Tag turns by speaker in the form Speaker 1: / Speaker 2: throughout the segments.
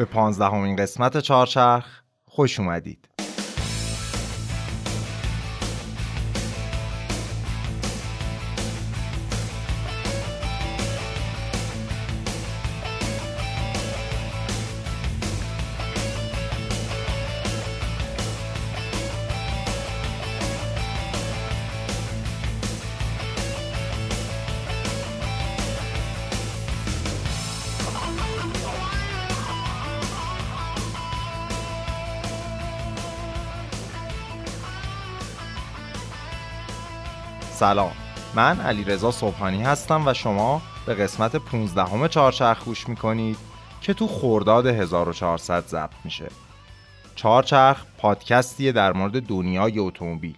Speaker 1: به پانزدهمین قسمت چهارچرخ خوش اومدید. سلام. من علی رضا صبحانی هستم و شما به قسمت 15 همه چهارچرخ گوش می‌کنید که تو خورداد 1400 ضبط میشه. چهارچرخ پادکستیه در مورد دنیای اتومبیل.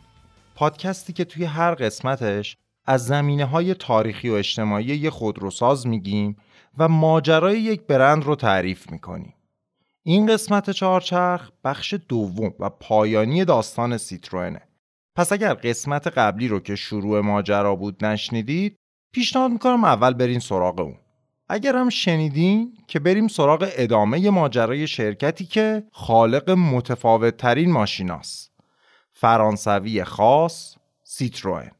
Speaker 1: پادکستی که توی هر قسمتش از زمینه های تاریخی و اجتماعی یه خودروساز میگیم و ماجرای یک برند رو تعریف می‌کنیم. این قسمت چهارچرخ بخش دوم و پایانی داستان سیتروئنه. پس اگر قسمت قبلی رو که شروع ماجرا بود نشنیدید پیشنهاد می‌کنم اول برین سراغ اون. اگر هم شنیدین که بریم سراغ ادامه ماجرای شرکتی که خالق متفاوت ترین ماشیناست. فرانسوی خاص سیتروئن.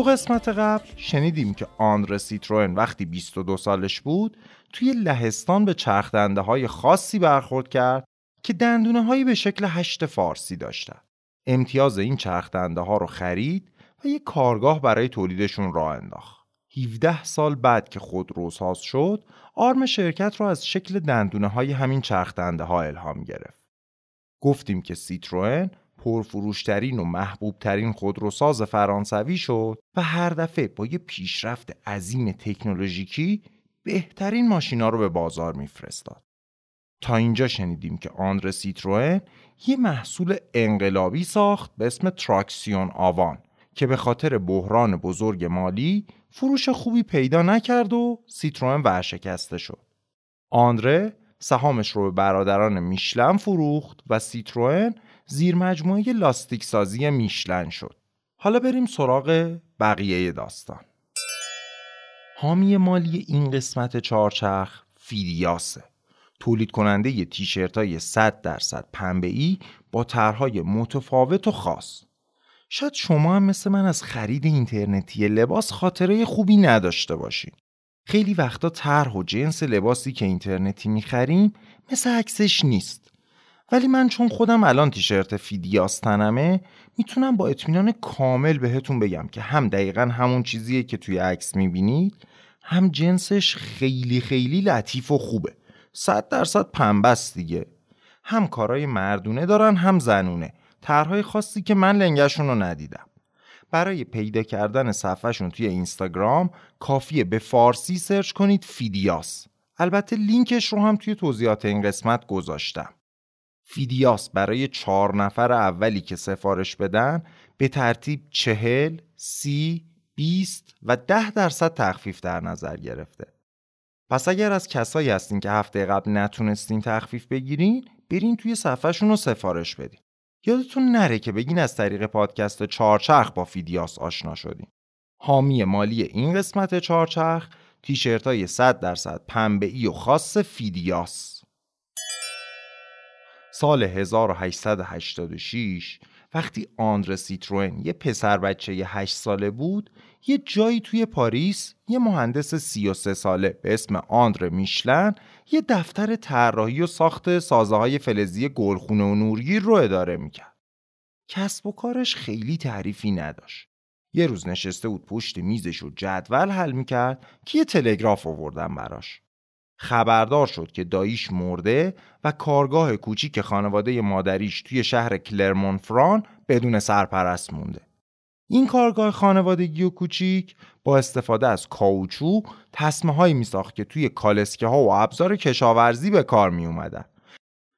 Speaker 1: تو قسمت قبل شنیدیم که آندر سیتروئن وقتی 22 سالش بود توی لهستان به چرخ های خاصی برخورد کرد که دندونه هایی به شکل هشت فارسی داشتن. امتیاز این چرخ ها رو خرید و یک کارگاه برای تولیدشون راه انداخت. 17 سال بعد که خودروساز شد، آرم شرکت رو از شکل دندونه های همین چرخ ها الهام گرفت. گفتیم که سیتروئن پرفروشترین و محبوبترین خودروساز فرانسوی شد و هر دفعه با یه پیشرفت عظیم تکنولوژیکی بهترین ماشینا رو به بازار میفرستاد. تا اینجا شنیدیم که آندره سیتروئن یه محصول انقلابی ساخت به اسم تراکسیون آوان که به خاطر بحران بزرگ مالی فروش خوبی پیدا نکرد و سیتروئن ورشکسته شد. آندره سهامش رو به برادران میشلن فروخت و سیتروئن زیر مجموعه لاستیک سازی میشلن شد. حالا بریم سراغ بقیه داستان. حامی مالی این قسمت چهارچرخ فیدیاسه. تولید کننده ی تیشرت های 100 درصد پنبه ای با طرحهای متفاوت و خاص. شاید شما هم مثل من از خرید اینترنتی لباس خاطره خوبی نداشته باشین. خیلی وقتا طرح و جنس لباسی که اینترنتی می‌خریم مثل عکسش نیست. ولی من چون خودم الان تیشرت فیدیاس تنمه می‌تونم با اطمینان کامل بهتون بگم که هم دقیقا همون چیزیه که توی عکس می‌بینید هم جنسش خیلی خیلی لطیف و خوبه. صد درصد پنبه‌ست دیگه. هم کارای مردونه دارن هم زنونه. طرحهای خاصی که من لنگه‌شون رو ندیدم. برای پیدا کردن صفحهشون توی اینستاگرام کافیه به فارسی سرچ کنید فیدیاس. البته لینکش رو هم توی توضیحات این قسمت گذاشتم. فیدیاس برای چهار نفر اولی که سفارش بدن به ترتیب چهل، سی، بیست و ده درصد تخفیف در نظر گرفته. پس اگر از کسایی هستین که هفته قبل نتونستین تخفیف بگیرین برین توی صفحه‌شون و سفارش بدین. یادتون نره که بگین از طریق پادکست چارچرخ با فیدیاس آشنا شدین. حامی مالی این قسمت چارچرخ تیشرت های 100 درصد پنبه ای و خاص فیدیاس. سال 1886 وقتی آندره سیتروئن یه پسر بچه یه 8 ساله بود یه جایی توی پاریس یه مهندس 33 ساله به اسم آندره میشلن یه دفتر طراحی و ساخت سازه های فلزی گلخونه و نورگیر رو اداره می‌کرد. کسب و کارش خیلی تعریفی نداشت. یه روز نشسته بود پشت میزش و جدول حل می‌کرد که یه تلگراف آوردن براش. خبردار شد که داییش مرده و کارگاه کوچیک خانواده مادریش توی شهر کلرمون فران بدون سرپرست مونده. این کارگاه خانوادگی و کوچیک با استفاده از کاوچو تصمه هایی می ساخت که توی کالسکه ها و ابزار کشاورزی به کار می اومدن.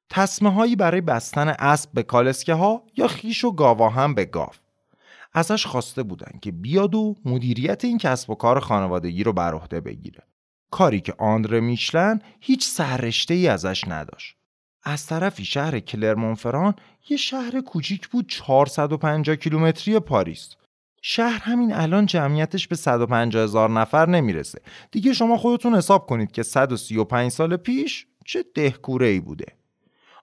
Speaker 1: تصمه هایی برای بستن اسب به کالسکه ها یا خیش و گاوا هم به گاو. ازش خواسته بودن که بیاد و مدیریت این کسب و کار خانوادگی رو بر عهده بگیره. کاری که آندره میشلن هیچ سررشته ای ازش نداشت. از طرفی شهر کلرمونفران یه شهر کوچیک بود 450 کیلومتری پاریس. شهر همین الان جمعیتش به 150 هزار نفر نمی‌رسه. دیگه شما خودتون حساب کنید که 135 سال پیش چه دهکوره ای بوده.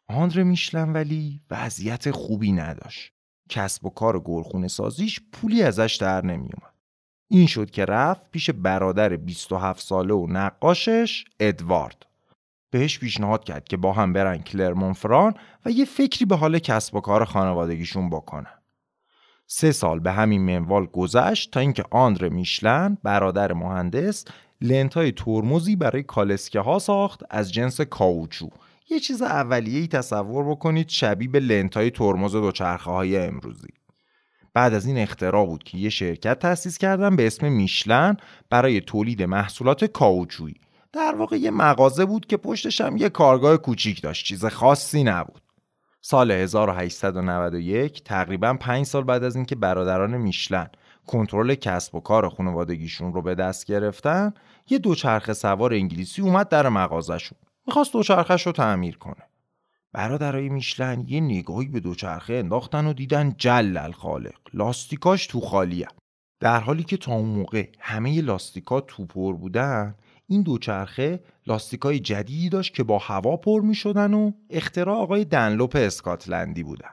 Speaker 1: آندر میشلن ولی وضعیت خوبی نداشت. کسب و کار گلخونه سازیش پولی ازش در نمیومد. این شد که رفت پیش برادر 27 ساله و نقاشش ادوارد. بهش پیشنهاد کرد که با هم برن کلرمونفران و یه فکری به حال کسب و کار خانوادگیشون بکنن. سه سال به همین منوال گذشت تا اینکه آندر میشلن برادر مهندس لنتای ترمزی برای کالسکه ها ساخت از جنس کاوچو یه چیز اولیه‌ای تصور بکنید شبیه به لنتای ترمز دوچرخه های امروزی بعد از این اختراع بود که یه شرکت تأسیس کردن به اسم میشلن برای تولید محصولات کاوچویی. در واقع یه مغازه بود که پشتش هم یه کارگاه کوچیک داشت چیز خاصی نبود. سال 1891 تقریبا 5 سال بعد از اینکه برادران میشلن کنترل کسب و کار خانوادگیشون رو به دست گرفتن یه دوچرخه سوار انگلیسی اومد در مغازهشون. می‌خواست دوچرخش رو تعمیر کنه. برادرای میشلن یه نگاهی به دوچرخه انداختن و دیدن جل الخالق لاستیکاش تو خالیه در حالی که تا اون موقع همه لاستیکا تو پر بودن این دوچرخه لاستیکای جدیدی داشت که با هوا پر می شدن و اختراع آقای دنلوپ اسکاتلندی بودن.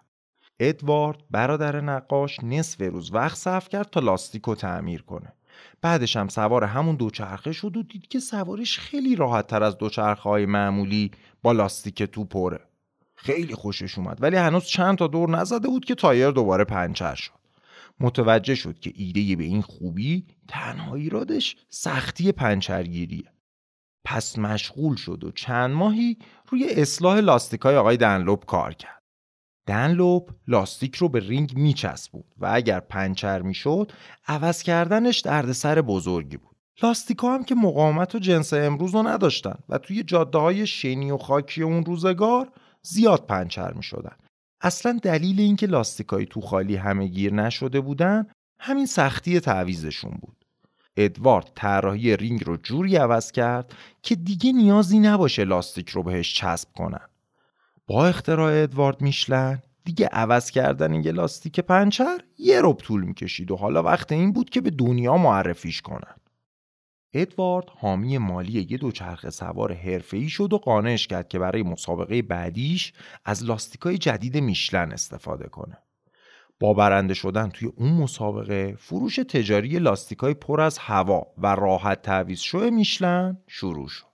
Speaker 1: ادوارد برادر نقاش نصف روز وقت صرف کرد تا لاستیک رو تعمیر کنه. بعدش هم سوار همون دوچرخه شد و دید که سوارش خیلی راحت تر از دوچرخه های معمولی با لاستیک تو پره. خیلی خوشش اومد. ولی هنوز چند تا دور نزده بود که تایر دوباره پنچر شد. متوجه شد که ایده به این خوبی تنها ایرادش سختی پنچرگیریه. پس مشغول شد و چند ماهی روی اصلاح لاستیکای آقای دنلوب کار کرد. دنلوب لاستیک رو به رینگ می‌چسبوند و اگر پنچر می‌شد عوض کردنش دردسر بزرگی بود. لاستیکا هم که مقاومت و جنس امروز رو نداشتن و توی جاده های شنی و خاکی اون روزگار زیاد پنچر می اصلا دلیل اینکه لاستیکای تو خالی همه گیر نشده بودن همین سختی تعویزشون بود. ادوارد طراحی رینگ رو جوری عوض کرد که دیگه نیازی نباشه لاستیک رو بهش چسب کنن. با اختراع ادوارد میشلن دیگه عوض کردن یه لاستیک پنچر یه ربع طول می‌کشید و حالا وقت این بود که به دنیا معرفیش کنن. ادوارد حامی مالی یه دوچرخه سوار حرفه‌ای شد و قانعش کرد که برای مسابقه بعدیش از لاستیکای جدید میشلن استفاده کنه. با برنده شدن توی اون مسابقه فروش تجاری لاستیکای پر از هوا و راحت تعویض شو میشلن شروع شد.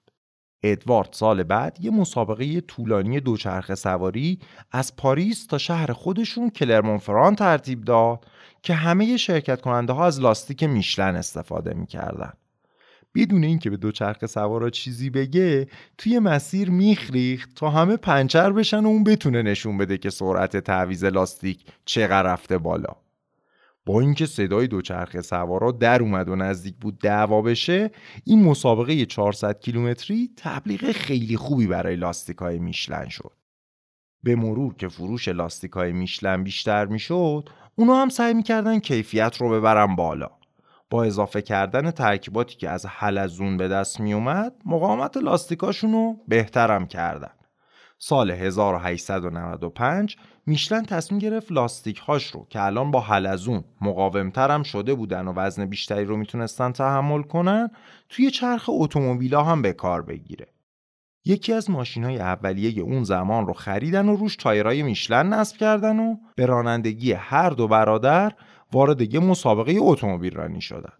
Speaker 1: ادوارد سال بعد یه مسابقه طولانی دوچرخه سواری از پاریس تا شهر خودشون کلرمونفران ترتیب داد که همه شرکت کننده ها از لاستیک میشلن استفاده می‌کردن. بدون اینکه به دوچرخه سوارا چیزی بگه توی مسیر میخریخت تا همه پنچر بشن و اون بتونه نشون بده که سرعت تعویز لاستیک چقدر رفته بالا. با اینکه صدای دوچرخه سوارا در اومد و نزدیک بود دعوا بشه این مسابقه 400 کیلومتری تبلیغ خیلی خوبی برای لاستیکای میشلن شد. به مرور که فروش لاستیکای میشلن بیشتر می‌شد اونا هم سعی می‌کردن کیفیت رو ببرن بالا. با اضافه کردن ترکیباتی که از حلزون به دست می اومد مقاومت لاستیکاشون رو بهترم کردن. سال 1895 میشلن تصمیم گرفت لاستیک هاش رو که الان با حلزون مقاومترم شده بودن و وزن بیشتری رو می‌تونستن تحمل کنن توی چرخ اتومبیلا هم به کار بگیره. یکی از ماشین های اولیه اون زمان رو خریدن و روش تایرای میشلن نصب کردن و به رانندگی هر دو برادر وارد یه مسابقه اتومبیل رانی شدن.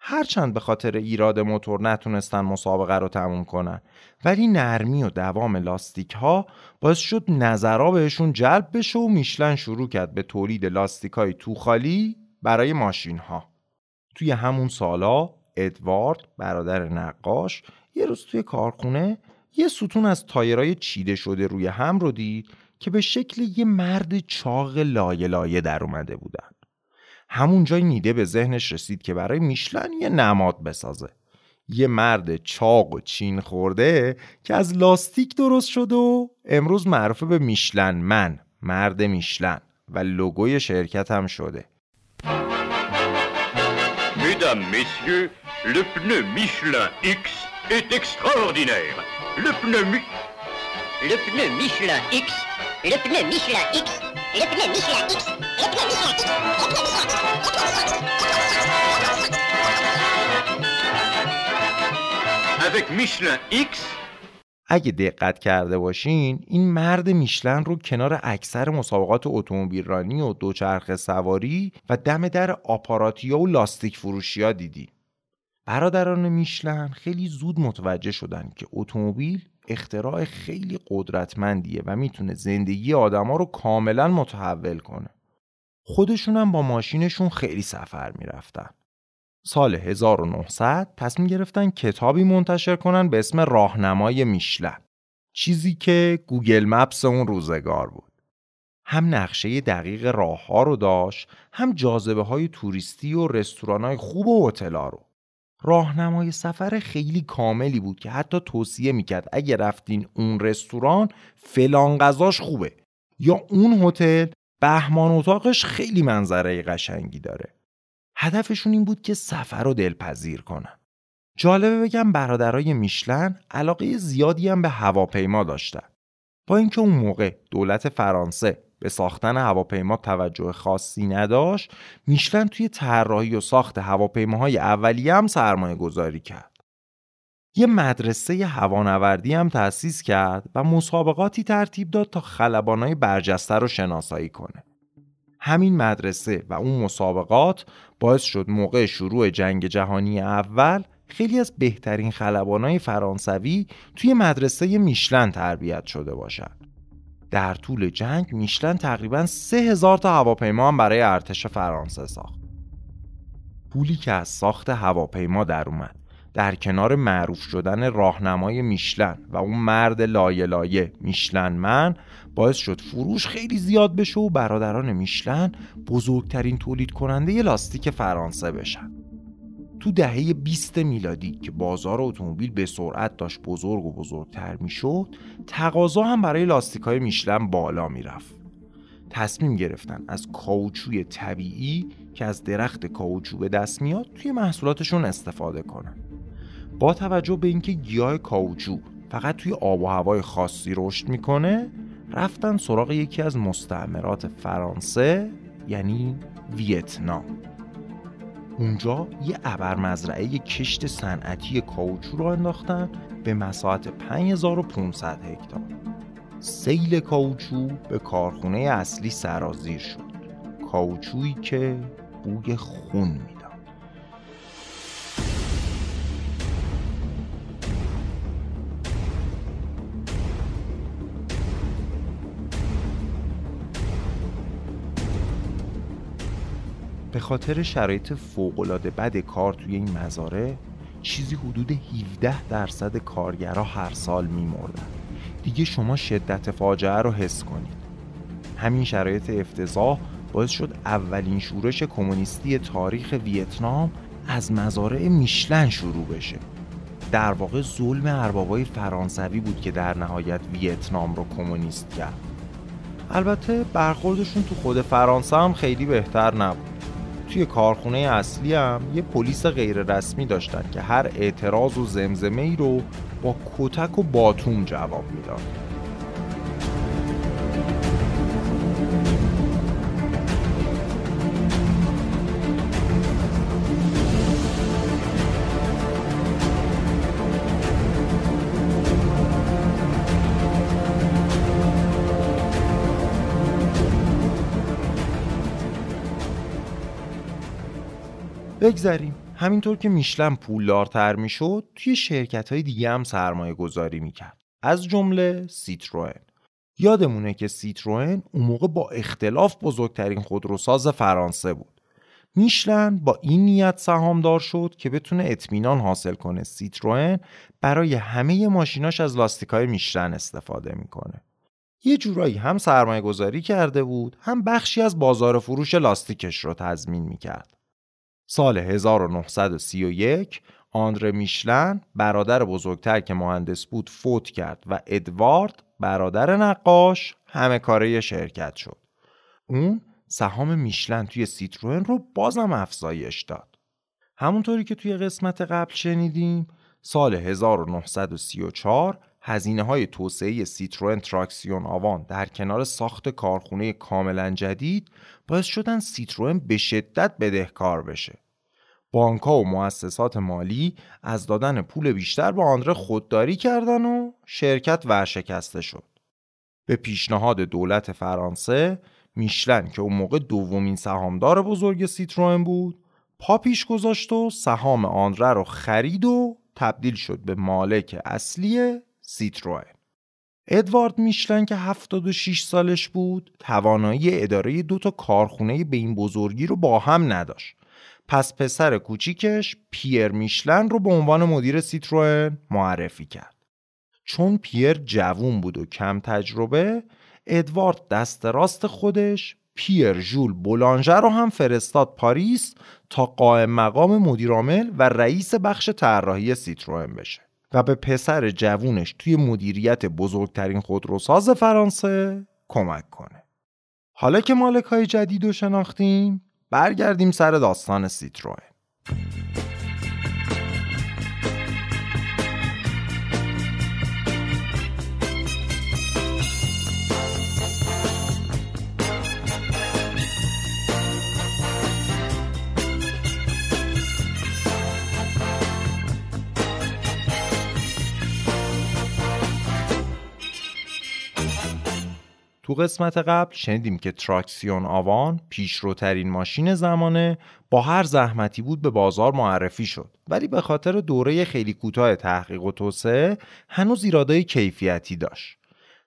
Speaker 1: هرچند به خاطر ایراد موتور نتونستن مسابقه رو تموم کنن ولی نرمی و دوام لاستیک ها باعث شد نظرها بهشون جلب بشه و میشلن شروع کرد به تولید لاستیک های توخالی برای ماشین ها توی همون سالا ادوارد برادر نقاش یه روز توی کارخونه یه ستون از تایرای چیده شده روی هم رو دید که به شکل یه مرد چاق لایه لایه در اومده بودن. همون جای نیده به ذهنش رسید که برای میشلن یه نماد بسازه یه مرد چاق و چین خورده که از لاستیک درست شده و امروز معروف به میشلن من مرد میشلن و لوگوی شرکت هم شده
Speaker 2: Mesdames, messieurs, le pneu Michelin X est extraordinaire. Le pneu Mi...
Speaker 3: Le pneu Michelin X, le pneu Michelin X, le pneu Michelin X, le pneu Michelin X, le pneu
Speaker 2: Michelin X,
Speaker 1: اگه دقت کرده باشین این مرد میشلن رو کنار اکثر مسابقات اتومبیل رانی و دوچرخه سواری و دم در آپاراتیا و لاستیک فروشی ها دیدی. برادران میشلن خیلی زود متوجه شدن که اتومبیل اختراع خیلی قدرتمندیه و می‌تونه زندگی آدما رو کاملا متحول کنه. خودشونم با ماشینشون خیلی سفر می‌رفتن. سال 1900 تصمیم گرفتن کتابی منتشر کنن به اسم راهنمای میشلن چیزی که گوگل مپس اون روزگار بود. هم نقشه دقیق راه ها رو داشت هم جاذبه های توریستی و رستوران های خوب و هتل‌ها رو. راهنمای سفر خیلی کاملی بود که حتی توصیه می‌کرد اگه رفتین اون رستوران فلان غذاش خوبه یا اون هتل بهمان اتاقش خیلی منظره قشنگی داره هدفشون این بود که سفر رو دلپذیر کنن. جالبه بگم برادرای میشلن علاقه زیادی هم به هواپیما داشتن. با اینکه اون موقع دولت فرانسه به ساختن هواپیما توجه خاصی نداشت، میشلن توی طراحی و ساخت هواپیماهای اولیه هم سرمایه گذاری کرد. یه مدرسه هوانوردی هم تأسیس کرد و مسابقاتی ترتیب داد تا خلبانای برجسته رو شناسایی کنه. همین مدرسه و اون مسابقات باعث شد موقع شروع جنگ جهانی اول خیلی از بهترین خلبانای فرانسوی توی مدرسه میشلن تربیت شده باشند. در طول جنگ میشلن تقریبا سه هزار تا هواپیما هم برای ارتش فرانسه ساخت. پولی که از ساخت هواپیما در اومد در کنار معروف شدن راهنمای میشلن و اون مرد لایه لایه میشلن من باعث شد فروش خیلی زیاد بشه و برادران میشلن بزرگترین تولید کننده لاستیک فرانسه بشن تو دهه 20 میلادی که بازار اتومبیل به سرعت داشت بزرگ و بزرگتر می‌شد تقاضا هم برای لاستیک های میشلن بالا می‌رفت. تصمیم گرفتن از کاوچوی طبیعی که از درخت کاوچو به دست میاد توی محصولاتشون استفاده کنن. با توجه به اینکه گیاه کاوچو فقط توی آب و هوای خاصی رشد می‌کنه رفتن سراغ یکی از مستعمرات فرانسه یعنی ویتنام. اونجا یه ابر مزرعه کشت صنعتی کاوچو رو انداختن به مساحت 5500 هکتار. سیل کاوچو به کارخونه اصلی سرازیر شد. کاوچویی که بوی خون می به خاطر شرایط فوقالعاده بد کار توی این مزاره چیزی حدود 17 درصد کارگرها هر سال میمردن. دیگه شما شدت فاجعه رو حس کنید. همین شرایط افتضاح باعث شد اولین شورش کمونیستی تاریخ ویتنام از مزارع میشلن شروع بشه. در واقع ظلم اربابای فرانسوی بود که در نهایت ویتنام رو کمونیست کرد. البته برخوردشون تو خود فرانسه هم خیلی بهتر نبود. توی کارخونه اصلی هم یه پلیس غیر رسمی داشتن که هر اعتراض و زمزمه ای رو با کتک و باتوم جواب می‌داد. بگذریم همینطور که میشلن پولدارتر می‌شد توی شرکت های دیگه هم سرمایه گذاری می‌کرد. از جمله سیتروئن. یادمونه که سیتروئن اون موقع با اختلاف بزرگترین خودروساز فرانسه بود. میشلن با این نیت سهامدار شد که بتونه اطمینان حاصل کنه سیتروئن برای همه ماشیناش از لاستیکای میشلن استفاده می‌کنه. یه جورایی هم سرمایه گذاری کرده بود هم بخشی از بازار فروش لاستیکش رو تضمین می‌کرد. سال 1931 آندره میشلن برادر بزرگتر که مهندس بود فوت کرد و ادوارد برادر نقاش همه کاره شرکت شد. اون سهام میشلن توی سیتروئن رو بازم افزایش داد. همونطوری که توی قسمت قبل شنیدیم سال 1934 هزینه های توسعه سیتروئن تراکسیون آوان در کنار ساخت کارخونه کاملا جدید باعث شدن سیتروئن به شدت بدهکار بشه. بانکها و مؤسسات مالی از دادن پول بیشتر به آندره خودداری کردن و شرکت ورشکسته شد. به پیشنهاد دولت فرانسه میشلن که اون موقع دومین سهامدار بزرگ سیتروئن بود پا پیش گذاشت و سهام آندره رو خرید و تبدیل شد به مالک اصلی سیتروئن ادوارد میشلن که 76 سالش بود توانایی اداره دو تا کارخونه به این بزرگی رو با هم نداشت. پس پسر کوچیکش پیر میشلن رو به عنوان مدیر سیتروئن معرفی کرد. چون پیر جوون بود و کم تجربه ادوارد دست راست خودش پیر ژول بولانژه رو هم فرستاد پاریس تا قائم مقام مدیرعامل و رئیس بخش طراحی سیتروئن بشه. و به پسر جوونش توی مدیریت بزرگترین خودروساز فرانسه کمک کنه. حالا که مالک های جدید رو شناختیم برگردیم سر داستان سیتروئن. تو قسمت قبل شنیدیم که تراکسیون آوان پیشروترین ماشین زمانه با هر زحمتی بود به بازار معرفی شد. ولی به خاطر دوره خیلی کوتاه تحقیق و توسعه هنوز ایرادای کیفیتی داشت.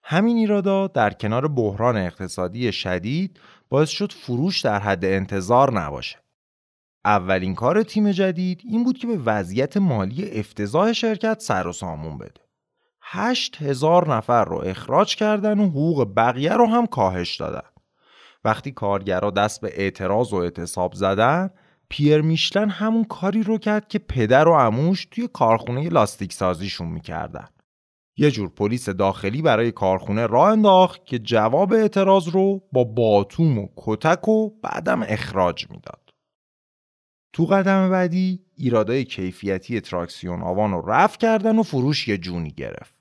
Speaker 1: همین ایرادا در کنار بحران اقتصادی شدید باعث شد فروش در حد انتظار نباشه. اولین کار تیم جدید این بود که به وضعیت مالی افتضاح شرکت سر و سامون بده. هشت هزار نفر رو اخراج کردن و حقوق بقیه رو هم کاهش دادن. وقتی کارگرا دست به اعتراض و اعتصاب زدن پیر میشلن همون کاری رو کرد که پدر و عموش توی کارخونه لاستیک سازیشون می‌کردن. یه جور پلیس داخلی برای کارخونه راه انداخت که جواب اعتراض رو با باتوم و کتک و بعدم اخراج می‌داد. تو قدم بعدی ایرادای کیفیتی تراکسیون آوان رو رفع کردن و فروش یه جونی گرفت.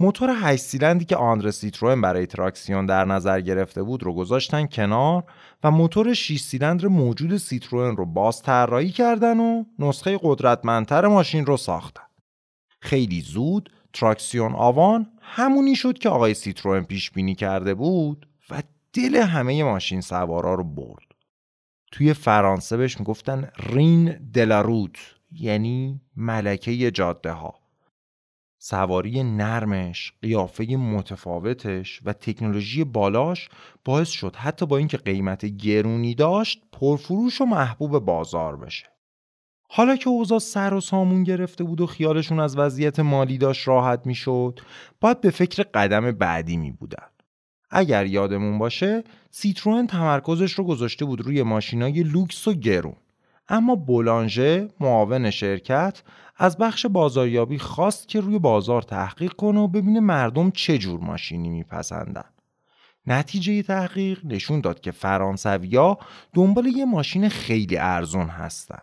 Speaker 1: موتور 8 سیلندری که آندره سیتروئن برای تراکسیون در نظر گرفته بود رو گذاشتن کنار و موتور 6 سیلندر موجود سیتروئن رو باز طراحی کردن و نسخه قدرتمندتر ماشین رو ساختن. خیلی زود تراکسیون آوان همونی شد که آقای سیتروئن پیش بینی کرده بود و دل همه ماشین سوارا رو برد. توی فرانسه بهش می‌گفتن reine de la route یعنی ملکه جاده ها. سواری نرمش، قیافه متفاوتش و تکنولوژی بالاش باعث شد حتی با اینکه قیمت گرونی داشت پرفروش و محبوب بازار بشه. حالا که اوضاع سر و سامون گرفته بود و خیالشون از وضعیت مالی داشت راحت می‌شد، باید به فکر قدم بعدی می بودن. اگر یادمون باشه، سیتروئن تمرکزش رو گذاشته بود روی ماشینای لوکس و گرون. اما بولانژه معاون شرکت از بخش بازاریابی خواست که روی بازار تحقیق کنه و ببینه مردم چه جور ماشینی میپسندن. نتیجه تحقیق نشون داد که فرانسویا دنبال یه ماشین خیلی ارزون هستن.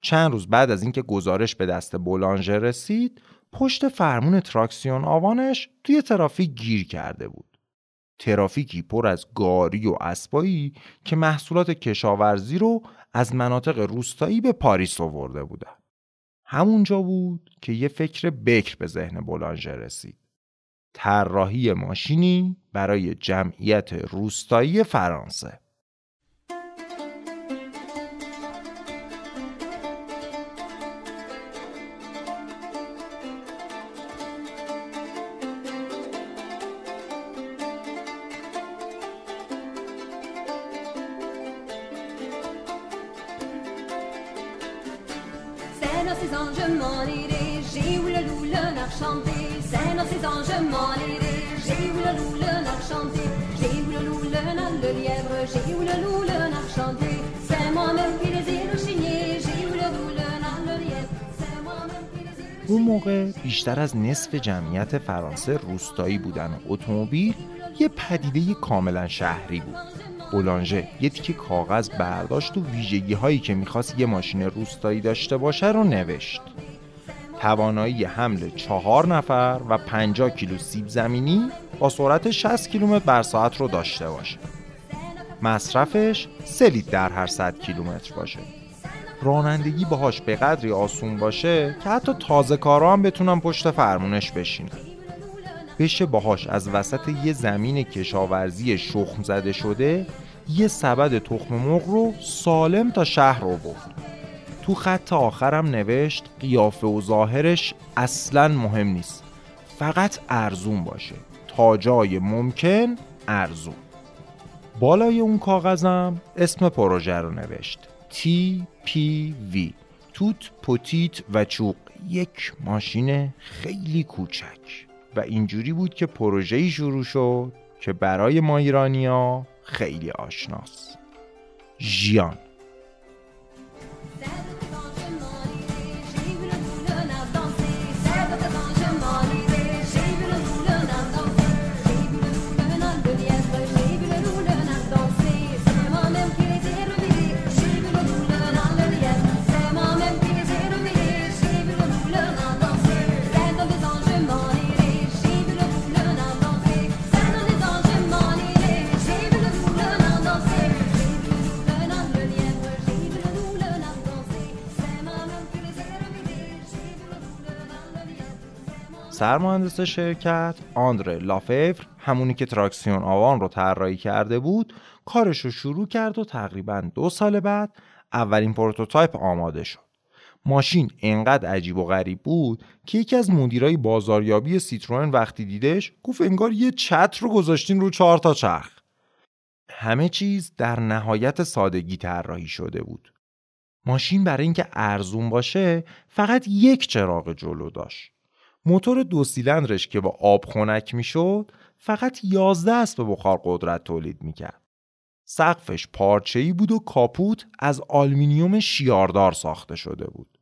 Speaker 1: چند روز بعد از اینکه گزارش به دست بولانژه رسید، پشت فرمون تراکسیون آوانش توی ترافیک گیر کرده بود. ترافیکی پر از گاری و اسبایی که محصولات کشاورزی رو از مناطق روستایی به پاریس آورده بودن. همونجا بود که یه فکر بکر به ذهن بولانژر رسید. طراحی ماشینی برای جمعیت روستایی فرانسه. بیشتر از نصف جمعیت فرانسه روستایی بودن. و اتومبیل یه پدیده کاملا شهری بود. بولانژه یه تیکه کاغذ برداشت و ویژگی هایی که می‌خواست یه ماشین روستایی داشته باشه رو نوشت. توانایی حمل چهار نفر و 50 کیلو سیب زمینی با سرعت 60 کیلومتر بر ساعت رو داشته باشه. مصرفش 3 لیتر در هر 100 کیلومتر باشه. رانندگی باهاش به قدری آسون باشه که حتی تازه کارا هم بتونن پشت فرمونش بشینن. بشه باهاش از وسط یه زمین کشاورزی شخم زده شده یه سبد تخم مرغ رو سالم تا شهر رو برد تو خط آخرم نوشت قیافه و ظاهرش اصلا مهم نیست فقط ارزون باشه. تا جای ممکن ارزون. بالای اون کاغذم اسم پروژه رو نوشت. TPV توت پوتیت و چوق. یک ماشین خیلی کوچک. و اینجوری بود که پروژه‌ای شروع شد که برای ما ایرانیا خیلی آشناست. ژیان. سرمهندس شرکت آندره لافیور همونی که تراکسیون آوان رو طراحی کرده بود کارش رو شروع کرد و تقریبا دو سال بعد اولین پروتوتایپ آماده شد. ماشین انقدر عجیب و غریب بود که یکی از مدیرای بازاریابی سیتروئن وقتی دیدش گفت انگار یه چتر رو گذاشتین رو چهار تا چرخ. همه چیز در نهایت سادگی طراحی شده بود. ماشین برای اینکه ارزون باشه فقط یک چراغ جلو داشت. موتور دو سیلندرش که با آب خنک می‌شد فقط 11 اسب بخار قدرت تولید می‌کرد. سقفش پارچه‌ای بود و کاپوت از آلومینیوم شیاردار ساخته شده بود.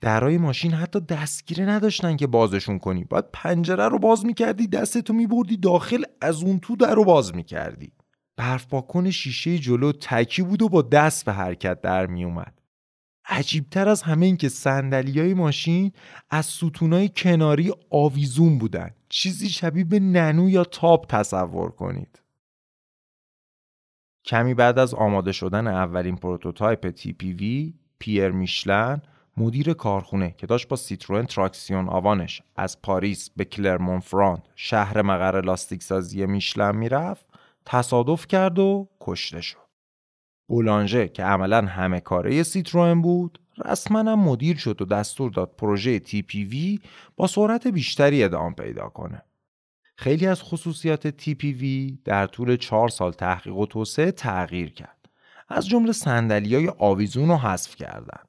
Speaker 1: درای ماشین حتی دستگیره نداشتن که بازشون کنی. باید پنجره رو باز می‌کردی دستتو میبردی داخل از اون تو در رو باز می‌کردی. برف پاک‌کن شیشه جلو تکی بود و با دست به حرکت در میومد. عجیبتر از همه این که صندلیای ماشین از ستونای کناری آویزون بودن. چیزی شبیه به ننو یا تاب تصور کنید. کمی بعد از آماده شدن اولین پروتوتایپ TPV پیر میشلن مدیر کارخونه که داشت با سیتروئن تراکسیون آوانش از پاریس به کلرمون فران شهر مقر لاستیک سازی میشلن می‌رفت تصادف کرد و کشته شد. بولانژه که عملا همه کاره سیتروئن بود رسما هم مدیر شد و دستور داد پروژه TPV با سرعت بیشتری ادامه پیدا کنه. خیلی از خصوصیات TPV در طول چهار سال تحقیق و توسعه تغییر کرد. از جمله های آویزون رو حذف کردن.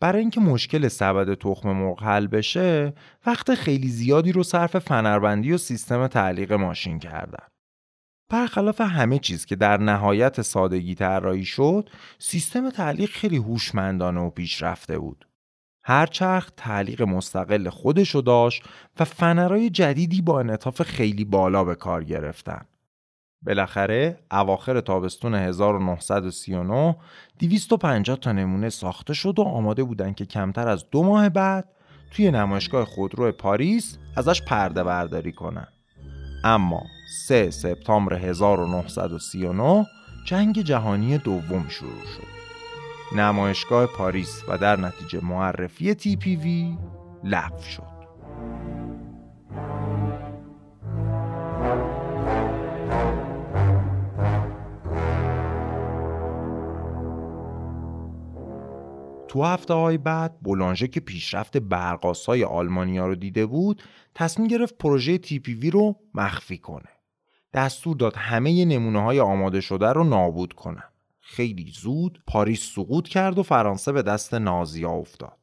Speaker 1: برای اینکه مشکل سبد تخم مرغ حل بشه، وقت خیلی زیادی رو صرف فنربندی و سیستم تعلیق ماشین کردن. برخلاف همه چیز که در نهایت سادگی طراحی شد سیستم تعلیق خیلی هوشمندانه و پیشرفته بود. هر چرخ تعلیق مستقل خودشو داشت و فنرهای جدیدی با انعطاف خیلی بالا به کار گرفتن. بالاخره اواخر تابستون 1939 250 تا نمونه ساخته شد و آماده بودن که کمتر از دو ماه بعد توی نمایشگاه خودرو پاریس ازش پرده برداری کنن. اما 3 سپتامبر 1939 جنگ جهانی دوم شروع شد. نمایشگاه پاریس و در نتیجه معرفی تی پی وی لغو شد. تو هفته های بعد بولانژه که پیشرفت برقاسای آلمانیا رو دیده بود تصمیم گرفت پروژه تی پی وی رو مخفی کنه. دستور داد همه نمونه های آماده شده رو نابود کنن. خیلی زود پاریس سقوط کرد و فرانسه به دست نازیا افتاد.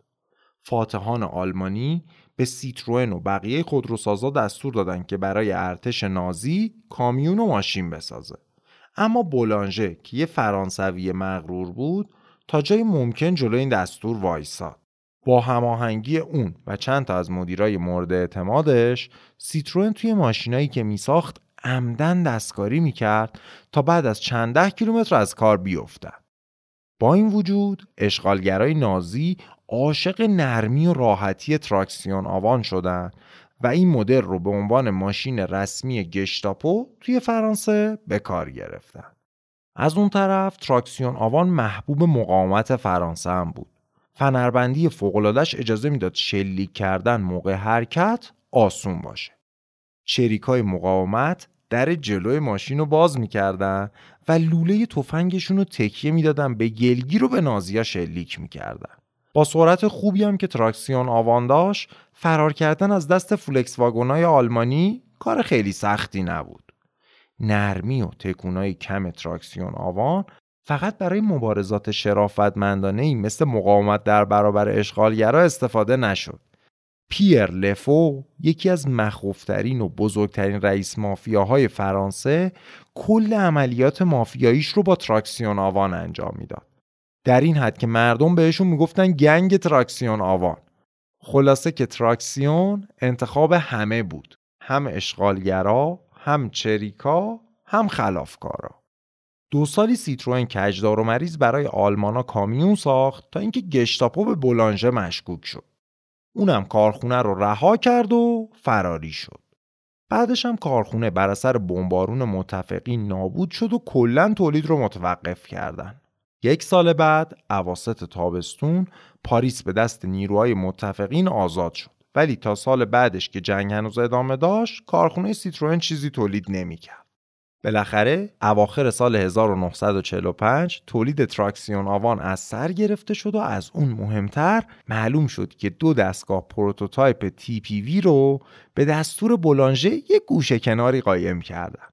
Speaker 1: فاتحان آلمانی به سیتروئن و بقیه خودروسازا دستور دادن که برای ارتش نازی کامیون و ماشین بسازه اما بولانژه که یه فرانسوی مغرور بود تا جای ممکن جلوی این دستور وایساد با هماهنگی اون و چند تا از مدیرای مورد اعتمادش سیتروئن توی ماشینایی که میساخت عمداً دستکاری می‌کرد تا بعد از چند ده کیلومتر از کار بیفتن با این وجود اشغالگرای نازی عاشق نرمی و راحتی تراکسیون آوان شدن و این مدل رو به عنوان ماشین رسمی گشتاپو توی فرانسه به کار گرفتن. از اون طرف تراکسیون آوان محبوب مقاومت فرانسه هم بود. فنربندی فوق‌العادش اجازه می‌داد شلیک کردن موقع حرکت آسون باشه. چریکای مقاومت در جلوی ماشین رو باز می‌کردن و لوله تفنگشون رو تکیه می‌دادن به گلگیر و به نازیا شلیک می‌کردن. با سرعت خوبی هم که تراکسیون آوان داشت فرار کردن از دست فولکس واگنای آلمانی کار خیلی سختی نبود. نرمی و تکونای کم تراکسیون آوان فقط برای مبارزات شرافتمندانه مثل مقاومت در برابر اشغالگرا استفاده نشد. پیر لفو یکی از مخوفترین و بزرگترین رئیس مافیاهای فرانسه کل عملیات مافیاییش رو با تراکسیون آوان انجام می‌داد. در این حد که مردم بهشون می‌گفتن گنگ تراکسیون آوان. خلاصه که تراکسیون انتخاب همه بود. هم اشغالگرا، هم چریکا، هم خلافکارا. دو سالی سیتروئن کجدار و مریض برای آلمانا کامیون ساخت تا اینکه گشتاپو به بولانژه مشکوک شد. اونم کارخونه رو رها کرد و فراری شد. بعدش هم کارخونه بر اثر بمبارون متفقین نابود شد و کلا تولید رو متوقف کردن. یک سال بعد اواسط تابستون پاریس به دست نیروهای متفقین آزاد شد ولی تا سال بعدش که جنگ هنوز ادامه داشت کارخونه سیتروئن چیزی تولید نمی‌کرد. بالاخره اواخر سال 1945 تولید تراکسیون آوان از سر گرفته شد و از اون مهمتر معلوم شد که دو دستگاه پروتوتایپ TPV رو به دستور بولانژه یک گوشه کناری قایم کردن.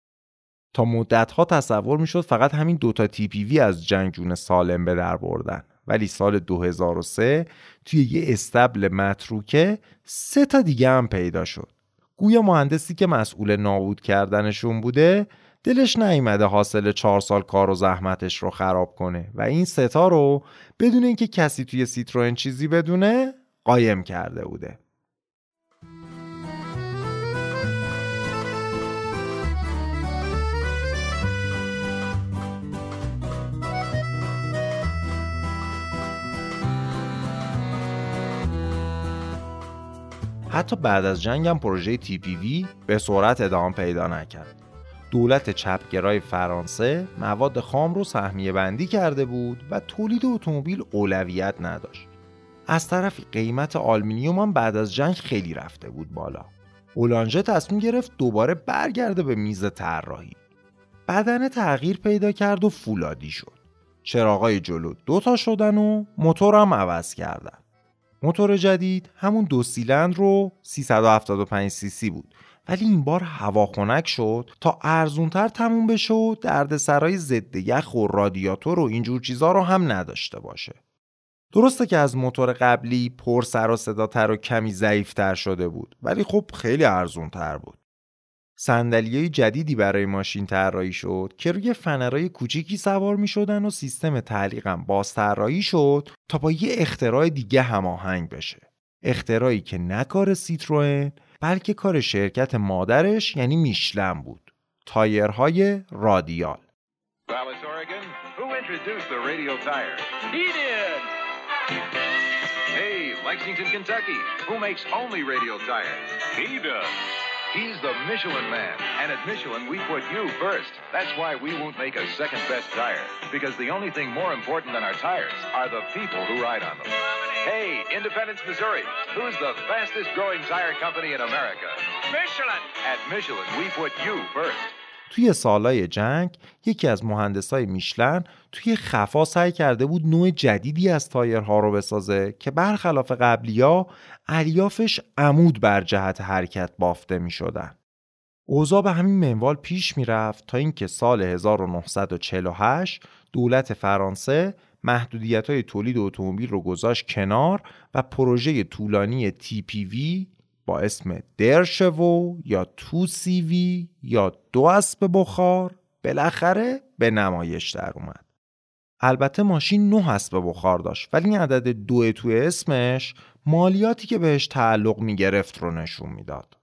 Speaker 1: تا مدتها تصور می‌شد فقط همین دوتا TPV از جنگ جون سالم به در بردن ولی سال 2003 توی یه اصطبل متروکه سه تا دیگه هم پیدا شد گویا مهندسی که مسئول نابود کردنشون بوده دلش نیامده حاصل چهار سال کار و زحمتش رو خراب کنه و این ستا رو بدون اینکه کسی توی سیتروئن چیزی بدونه قایم کرده بوده حتی بعد از جنگ هم پروژه TPV به سرعت ادامه پیدا نکرد. دولت چپگرای فرانسه مواد خام رو سهمیه بندی کرده بود و تولید اتومبیل اولویت نداشت. از طرفی قیمت آلومینیوم هم بعد از جنگ خیلی رفته بود بالا. بولانژه تصمیم گرفت دوباره برگرده به میز طراحی. بدنه تغییر پیدا کرد و فولادی شد. چراغای جلو دوتا شدن و موتور هم عوض کردن. موتور جدید همون دو سیلندر رو 375 سی سی بود ولی این بار هواخنک شد تا ارزونتر تموم بشه و دردسرای ضد یخ و رادیاتور و اینجور چیزا رو هم نداشته باشه درسته که از موتور قبلی پر سر و صداتر و کمی ضعیفتر شده بود ولی خب خیلی ارزونتر بود صندلی جدیدی برای ماشین طراحی شد که روی فنرهای کوچیکی سوار می شدن و سیستم تعلیقم باز طراحی شد تا با یه اختراع دیگه هماهنگ بشه. اختراعی که نه کار سیتروئن بلکه کار شرکت مادرش یعنی میشلن بود. تایرهای رادیال.
Speaker 4: Hey, Lexington, Kentucky. Who makes only radial tires?
Speaker 2: He does.
Speaker 4: He's the Michelin man. And at Michelin, we put you first. That's why we won't make a second best tire. Because the only thing more important than our tires are the people who ride on them. Hey, Independence, Missouri. Who's the fastest growing tire company in America?
Speaker 2: Michelin!
Speaker 4: At Michelin, we put you first.
Speaker 1: توی سالای جنگ یکی از مهندسای میشلن توی خفا سعی کرده بود نوع جدیدی از تایرها رو بسازه که برخلاف قبلیا الیافش عمود بر جهت حرکت بافته می شدن. اوضاع به همین منوال پیش می رفت تا اینکه سال 1948 دولت فرانسه محدودیت های تولید اتومبیل رو گذاشت کنار و پروژه طولانی TPV با اسم درشوو یا تو وی یا دو اسب بخار بالاخره به نمایش در اومد. البته ماشین نه اسب بخار داشت ولی این عدد دو توی اسمش مالیاتی که بهش تعلق می گرفت رو نشون می‌داد.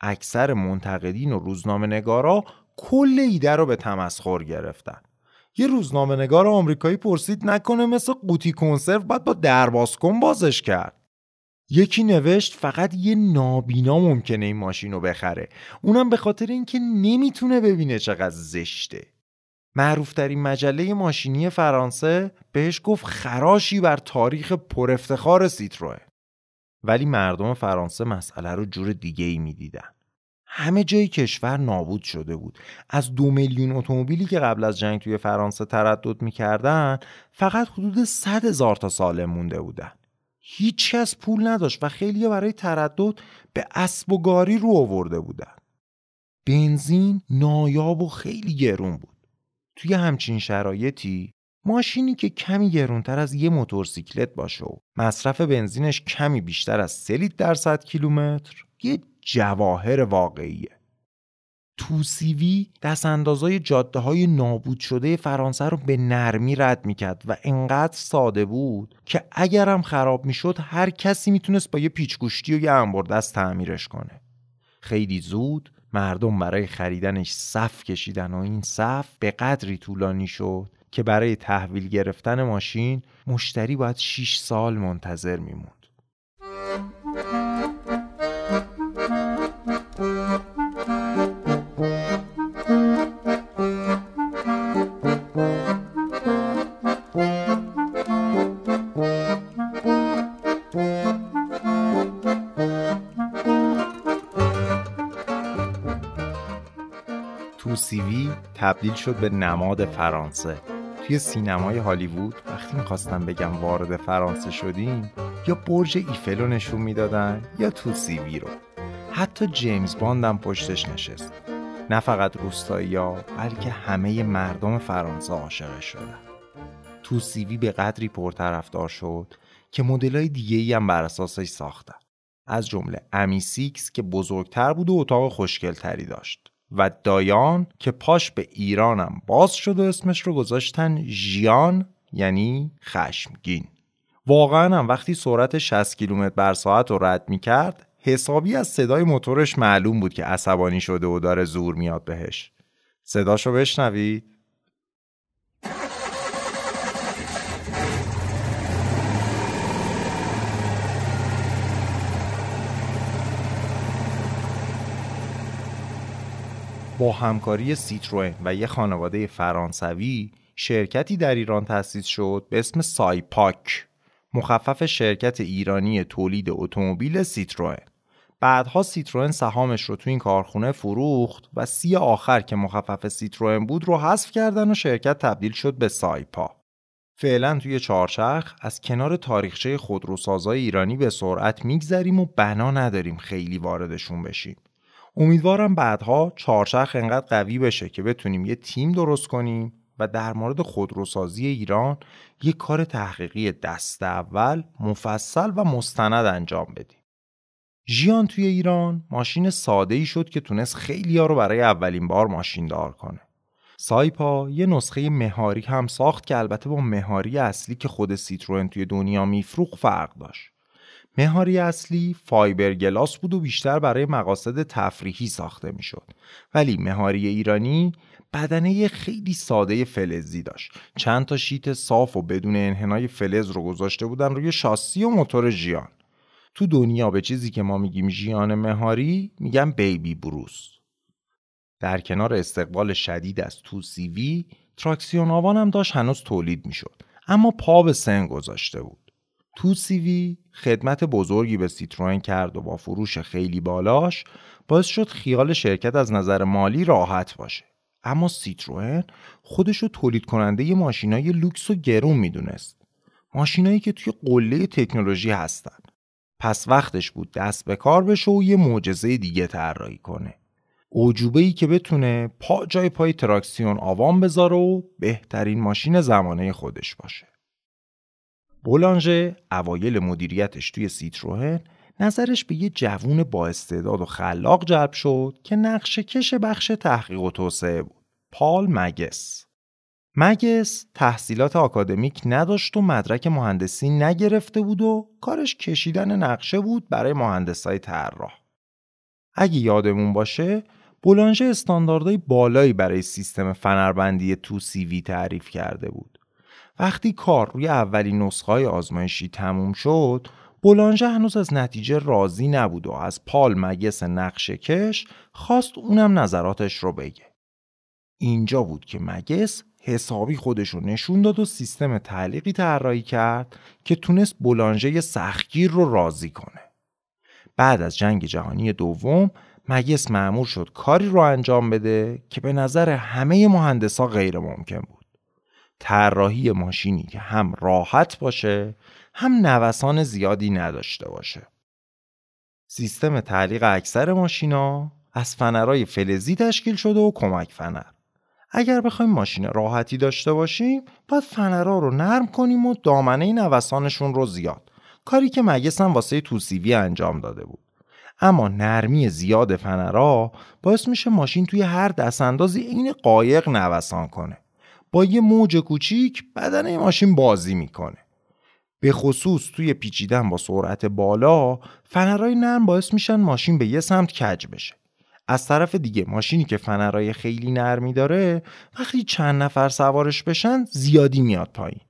Speaker 1: اکثر منتقدین و روزنامه نگارا کل ایده رو به تمسخر گرفتن. یه روزنامه نگار آمریکایی پرسید نکنه مثل قوطی کنسرو باید با درباز بازش کرد. یکی نوشت فقط یه نابینا ممکنه این ماشین رو بخره اونم به خاطر اینکه نمی‌تونه ببینه چقدر زشته معروفترین مجله ماشینی فرانسه بهش گفت خراشی بر تاریخ پرافتخار سیتروه. ولی مردم فرانسه مسئله رو جور دیگه ای می‌دیدن. همه جای کشور نابود شده بود. از دو میلیون اتومبیلی که قبل از جنگ توی فرانسه تردد می‌کردن فقط حدود صد هزار تا سالم مونده بودن. هیچ کس پول نداشت و خیلی برای تردد به اسب و گاری رو آورده بودن. بنزین نایاب و خیلی گرون بود. توی همچین شرایطی ماشینی که کمی گرونتر از یه موتورسیکلت باشه و مصرف بنزینش کمی بیشتر از 3 لیتر در صد کیلومتر یه جواهر واقعیه. توسیوی دست اندازای جاده های نابود شده فرانسه رو به نرمی رد می‌کرد و انقدر ساده بود که اگرم خراب می‌شد هر کسی می‌تونست با یه پیچگوشتی و یه انبردست تعمیرش کنه. خیلی زود مردم برای خریدنش صف کشیدن و این صف به قدری طولانی شد که برای تحویل گرفتن ماشین مشتری باید 6 سال منتظر میموند تبدیل شد به نماد فرانسه. توی سینمای هالیوود وقتی می‌خواستن بگن وارد فرانسه شدیم یا برج ایفل رو نشون می‌دادن یا 2CV رو. حتی جیمز باندم پشتش نشست. نه فقط روستایی ها بلکه همه مردم فرانسه عاشقش شدن. 2CV به قدری پرطرفدار شد که مدلای دیگه ای هم بر اساسش ساختن. از جمله امی سیکس که بزرگتر بود و اتاق خوشگل تری داشت. و Dyane که پاش به ایرانم باز شد و اسمش رو گذاشتن ژیان یعنی خشمگین. واقعا هم وقتی سرعت 60 کیلومتر بر ساعت رو رد می کرد حسابی از صدای موتورش معلوم بود که عصبانی شده و داره زور میاد بهش. صداشو بشنوید. با همکاری سیتروئن و یه خانواده فرانسوی شرکتی در ایران تأسیس شد به اسم سایپاک مخفف شرکت ایرانی تولید اتومبیل سیتروئن بعدها سیتروئن سهامش رو تو این کارخونه فروخت و C آخر که مخفف سیتروئن بود رو حذف کردن و شرکت تبدیل شد به سایپا. فعلا توی چارچرخ از کنار تاریخچه خودروسازای ایرانی به سرعت میگذریم و بنا نداریم خیلی واردشون بشیم. امیدوارم بعدها چارچرخ انقدر قوی بشه که بتونیم یه تیم درست کنیم و در مورد خودروسازی ایران یه کار تحقیقی دست اول مفصل و مستند انجام بدیم. ژیان توی ایران ماشین ساده ای شد که تونست خیلی ها رو برای اولین بار ماشین دار کنه. سایپا یه نسخه مهاری هم ساخت که البته با مهاری اصلی که خود سیتروئن توی دنیا میفروخ فرق داشت. مهاری اصلی فایبر گلاس بود و بیشتر برای مقاصد تفریحی ساخته می‌شد. ولی مهاری ایرانی بدنه خیلی ساده فلزی داشت. چند تا شیت صاف و بدون انحنای فلز رو گذاشته بودن روی شاسی و موتور ژیان. تو دنیا به چیزی که ما میگیم ژیان مهاری میگن Baby Brousse. در کنار استقبال شدید از تو وی تراکسیون آوان هم داشت هنوز تولید می‌شد. اما پا به سن گذاشته بود. تو وی خدمت بزرگی به سیتروئن کرد و با فروش خیلی بالاش باعث شد خیال شرکت از نظر مالی راحت باشه. اما سیتروئن خودش رو تولید کننده ی ماشینای لوکس و گرون می‌دونست. ماشینایی که توی قله تکنولوژی هستن. پس وقتش بود دست به کار بشه و یه معجزه دیگه طراحی کنه. اعجوبه ای که بتونه پا جای پای تراکسیون آوان بذاره و بهترین ماشین زمانه خودش باشه. بولانژه اوایل مدیریتش توی سیتروئن نظرش به یه جوون با استعداد و خلاق جلب شد که نقشه کش بخش تحقیق و توسعه بود. پال مگس. مگس تحصیلات آکادمیک نداشت و مدرک مهندسی نگرفته بود و کارش کشیدن نقشه بود برای مهندسای طراح. اگه یادمون باشه بولانژه استانداردهای بالایی برای سیستم فنربندی تو سی وی تعریف کرده بود. وقتی کار روی اولین نسخه های آزمایشی تموم شد بولانژه هنوز از نتیجه راضی نبود و از پال مگس نقشه کش خواست اونم نظراتش رو بگه. اینجا بود که مگس حسابی خودش رو نشون داد و سیستم تعلیقی طراحی کرد که تونست بولانژه سختگیر رو راضی کنه. بعد از جنگ جهانی دوم مگس معمور شد کاری رو انجام بده که به نظر همه مهندسا غیر ممکن بود. طراحی ماشینی که هم راحت باشه هم نوسان زیادی نداشته باشه. سیستم تعلیق اکثر ماشینا از فنرهای فلزی تشکیل شده و کمک فنر. اگر بخوایم ماشین راحتی داشته باشیم باید فنرها رو نرم کنیم و دامنه نوسانشون رو زیاد کاری که مگس هم واسه توسیوی انجام داده بود اما نرمی زیاد فنرها باعث میشه ماشین توی هر دست اندازی این قایق نوسان کنه با یه موج کوچیک بدن ماشین بازی می‌کنه. به خصوص توی پیچیدن با سرعت بالا فنرهای نرم باعث میشن ماشین به یه سمت کج بشه. از طرف دیگه ماشینی که فنرهای خیلی نرمی داره وقتی چند نفر سوارش بشن زیادی میاد پایین.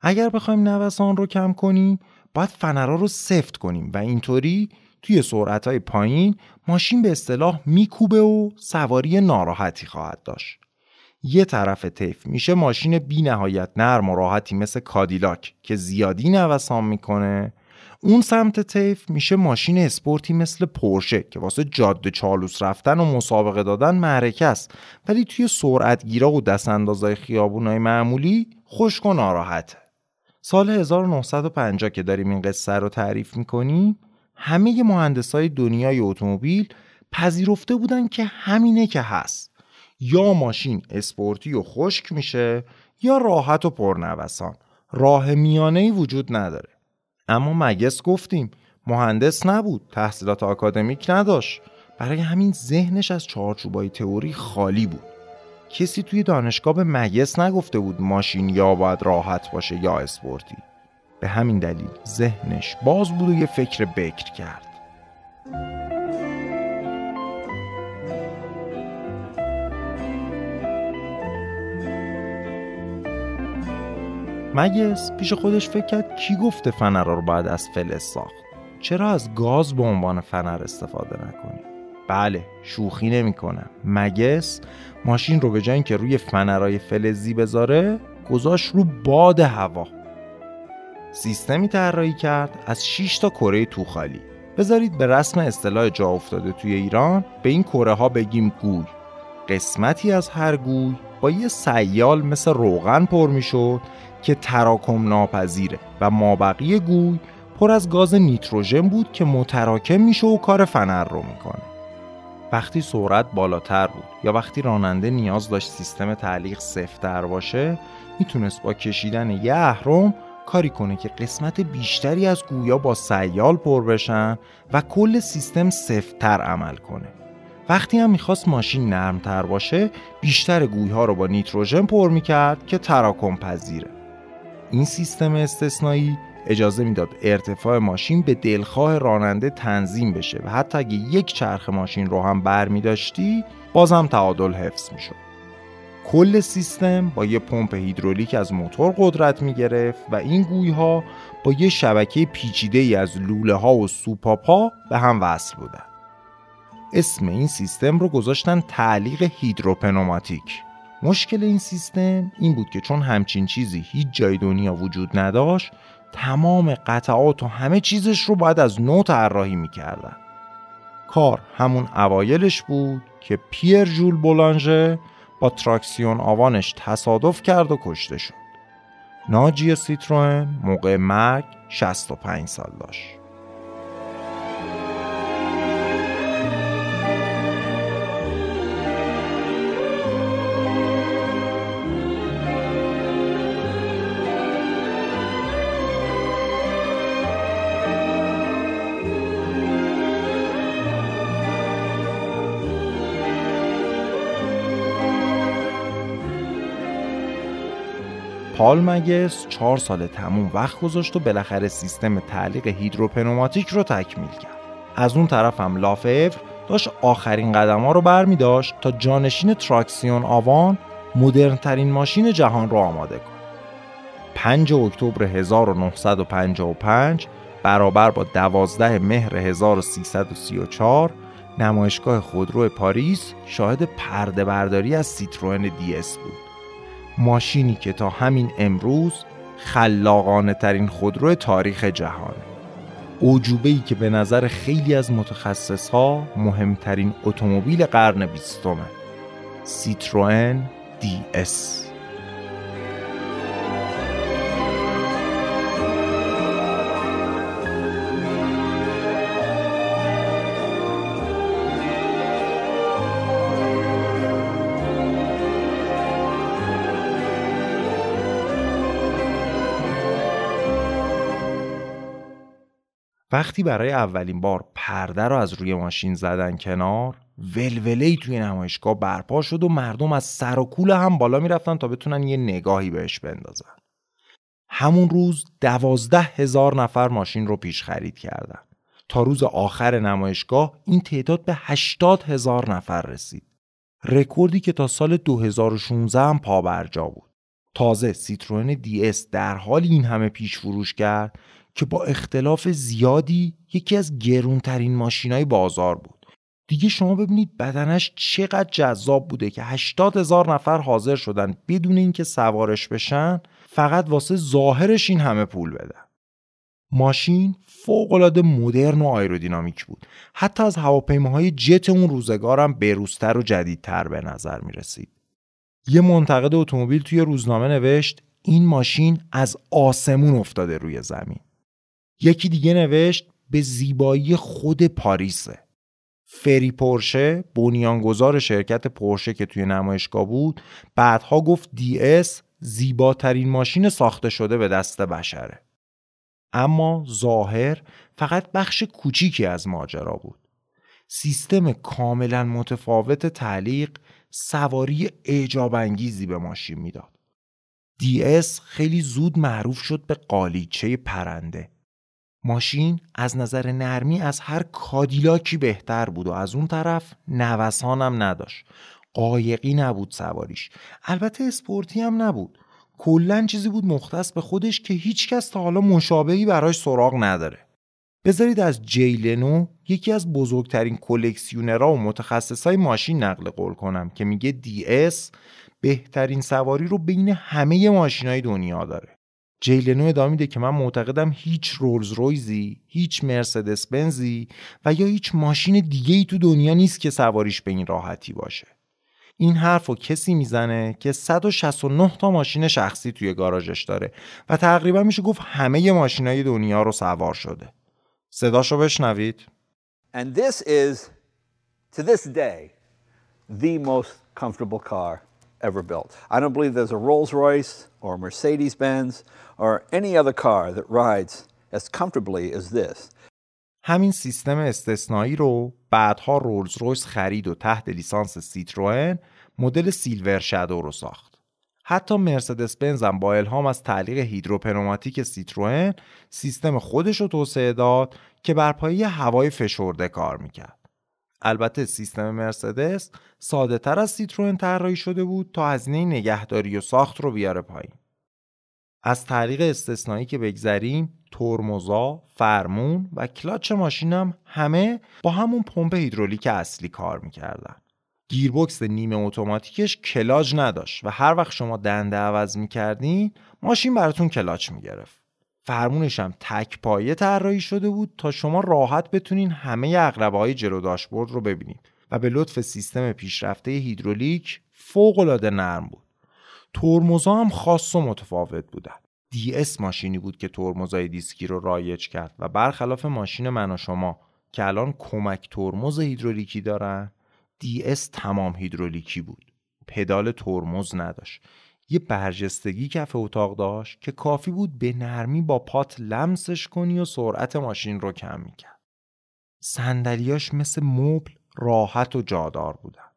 Speaker 1: اگر بخوایم نوسان رو کم کنیم باید فنرها رو سفت کنیم و اینطوری توی سرعتهای پایین ماشین به اصطلاح میکوبه و سواری ناراحتی خواهد داشت. یه طرف طیف میشه ماشین بی نهایت نرم و راحتی مثل کادیلاک که زیادی نوسان می‌کنه. اون سمت طیف میشه ماشین اسپورتی مثل پورشه که واسه جاده چالوس رفتن و مسابقه دادن معرکه است. ولی توی سرعت گیرا و دست اندازای خیابونای معمولی خشک و ناراحته. سال 1950 که داریم این قصه رو تعریف می‌کنیم همه مهندسای دنیای اتومبیل پذیرفته بودن که همینه که هست. یا ماشین اسپورتی و خشک میشه یا راحت و پرنوسان. راه میانه ای وجود نداره. اما مگس گفتیم مهندس نبود تحصیلات آکادمیک نداشت. برای همین ذهنش از چارچوبای تئوری خالی بود. کسی توی دانشگاه به مگس نگفته بود ماشین یا باید راحت باشه یا اسپورتی. به همین دلیل ذهنش باز بود و یه فکر بکر کرد. مگس پیش خودش فکر کرد کی گفته فنر رو باید از فلز ساخت. چرا از گاز به عنوان فنر استفاده نکنیم بله شوخی نمی‌کنم. مگس ماشین رو به جای که روی فنرهای فلزی بذاره گذاشت رو باد هوا. سیستمی طراحی کرد از 6 تا کره توخالی. بذارید به رسم اصطلاح جا افتاده توی ایران به این کره ها بگیم گوی. قسمتی از هر گوی با یه سیال مثل روغن پر می‌شد که تراکم ناپذیره و مابقی گوی پر از گاز نیتروژن بود که متراکم میشه و کار فنر رو می‌کنه. وقتی سرعت بالاتر بود یا وقتی راننده نیاز داشت سیستم تعلیق سفتر باشه می‌تونست با کشیدن یه اهرم کاری کنه که قسمت بیشتری از گویا با سیال پر بشن و کل سیستم سفتر عمل کنه. وقتی هم می‌خواست ماشین نرمتر باشه بیشتر گویها رو با نیتروژن پر می‌کرد که تراکم پذیره. این سیستم استثنایی اجازه می‌داد ارتفاع ماشین به دلخواه راننده تنظیم بشه و حتی اگه یک چرخ ماشین رو هم بر می داشتی بازم تعادل حفظ می شد. کل سیستم با یه پمپ هیدرولیک از موتور قدرت می گرفت و این گوی ها با یه شبکه پیچیده ای از لوله ها و سوپاپا به هم وصل بودن. اسم این سیستم رو گذاشتن تعلیق هیدروپنوماتیک مشکل این سیستم این بود که چون همچین چیزی هیچ جای دنیا وجود نداشت تمام قطعات و همه چیزش رو باید از نو طراحی می‌کردن. کار همون اوایلش بود که پیر جول بولانژه با تراکسیون آوانش تصادف کرد و کشته شد. ناجی سیتروئن موقع مرگ 65 سال داشت. پال مگس چهار سال تموم وقت گذاشت و بالاخره سیستم تعلیق هیدروپنوماتیک رو تکمیل کرد. از اون طرف هم لوفور داشت آخرین قدم ها رو برمی داشت تا جانشین تراکسیون آوان مدرن ترین ماشین جهان رو آماده کنه. 5 اکتبر 1955 برابر با 12 مهر 1334 نمایشگاه خودرو پاریس شاهد پرده برداری از سیتروئن دی اس بود. ماشینی که تا همین امروز خلاقانه ترین خودرو تاریخ جهانه اوجوبه ای که به نظر خیلی از متخصص ها مهمترین اتومبیل قرن بیستمه. سیتروئن دی اس وقتی برای اولین بار پرده رو از روی ماشین زدن کنار ولوله‌ای توی نمایشگاه برپا شد و مردم از سر و کول هم بالا می‌رفتن تا بتونن یه نگاهی بهش بندازن. همون روز دوازده هزار نفر ماشین رو پیش خرید کردن. تا روز آخر نمایشگاه این تعداد به هشتاد هزار نفر رسید. رکوردی که تا سال 2016 هم پا برجا بود. تازه سیتروئن دی اس در حالی این همه پیش فروش کرد که با اختلاف زیادی یکی از گرونترین ماشینای بازار بود. دیگه شما ببینید بدنش چقدر جذاب بوده که 80 هزار نفر حاضر شدن بدون اینکه سوارش بشن فقط واسه ظاهرش این همه پول بدن. ماشین فوقالعاده مدرن و آیرودینامیک بود. حتی از هواپیماهای جت اون روزگارم بروزتر و جدیدتر به نظر می رسید یه منتقد اتومبیل توی روزنامه نوشت این ماشین از آسمون افتاده روی زمین. یکی دیگه نوشت به زیبایی خود پاریسه. فری پورشه بنیانگذار شرکت پورشه که توی نمایشگاه بود بعدها گفت دی اس زیباترین ماشین ساخته شده به دست بشره. اما ظاهر فقط بخش کوچیکی از ماجرا بود. سیستم کاملا متفاوت تعلیق سواری اعجاب انگیزی به ماشین می‌داد. دی اس خیلی زود معروف شد به قالیچه پرنده. ماشین از نظر نرمی از هر کادیلاکی بهتر بود و از اون طرف نوسانم نداشت. قایقی نبود سواریش. البته اسپورتی هم نبود. کلا چیزی بود مختص به خودش که هیچکس تا حالا مشابهی براش سراغ نداره. بذارید از جی لنو یکی از بزرگترین کلکسیونرها و متخصصای ماشین نقل قول کنم که میگه دی اس بهترین سواری رو بین همه ماشینای دنیا داره. جیلنو ادامه میده که من معتقدم هیچ رولز رویزی، هیچ مرسدس بنزی و یا هیچ ماشین دیگه ای تو دنیا نیست که سواریش به این راحتی باشه. این حرف رو کسی می‌زنه که 169 تا ماشین شخصی توی گاراژش داره و تقریبا میشه گفت همه ماشینای دنیا رو سوار شده. صداشو بشنوید.
Speaker 5: And this is, to this day, the most comfortable car ever built. I don't believe there's a Rolls Royce or Mercedes Benz or any other car that rides as comfortably as this.
Speaker 1: همین سیستم استثنایی رو بعدها رولز رویس خرید و تحت لیسانس سیتروئن مدل سیلور شادو رو ساخت. حتی مرسدس بنز هم با الهام از تعلیق هیدروپنوماتیک سیتروئن سیستم خودش رو توسعه داد که بر پایه هوای فشرده کار می‌کرد. البته سیستم مرسدس ساده تر از سیتروئن طراحی شده بود تا هزینه نگهداری و ساخت رو بیاره پایین. از تعلیق استثنایی که بگذریم ترمزا، فرمون و کلاچ ماشینم همه با همون پمپ هیدرولیک اصلی کار می‌کردن. گیربکس نیمه اتوماتیکش کلاچ نداشت و هر وقت شما دنده عوض می‌کردین ماشین براتون کلاچ می‌گرفت. فرمونش هم تک پایه طراحی شده بود تا شما راحت بتونین همه عقربه های جلو داشبورد رو ببینید و به لطف سیستم پیشرفته هیدرولیک فوق العاده نرم بود. ترمزا هم خاص و متفاوت بودن. دی اس ماشینی بود که ترمزای دیسکی رو رایج کرد و برخلاف ماشین من و شما که الان کمک ترمز هیدرولیکی دارن دی اس تمام هیدرولیکی بود. پدال ترمز نداشت. یه برجستگی کف اتاق داشت که کافی بود به نرمی با پات لمسش کنی و سرعت ماشین رو کم می‌کرد. صندلیاش مثل مبل راحت و جادار بودن.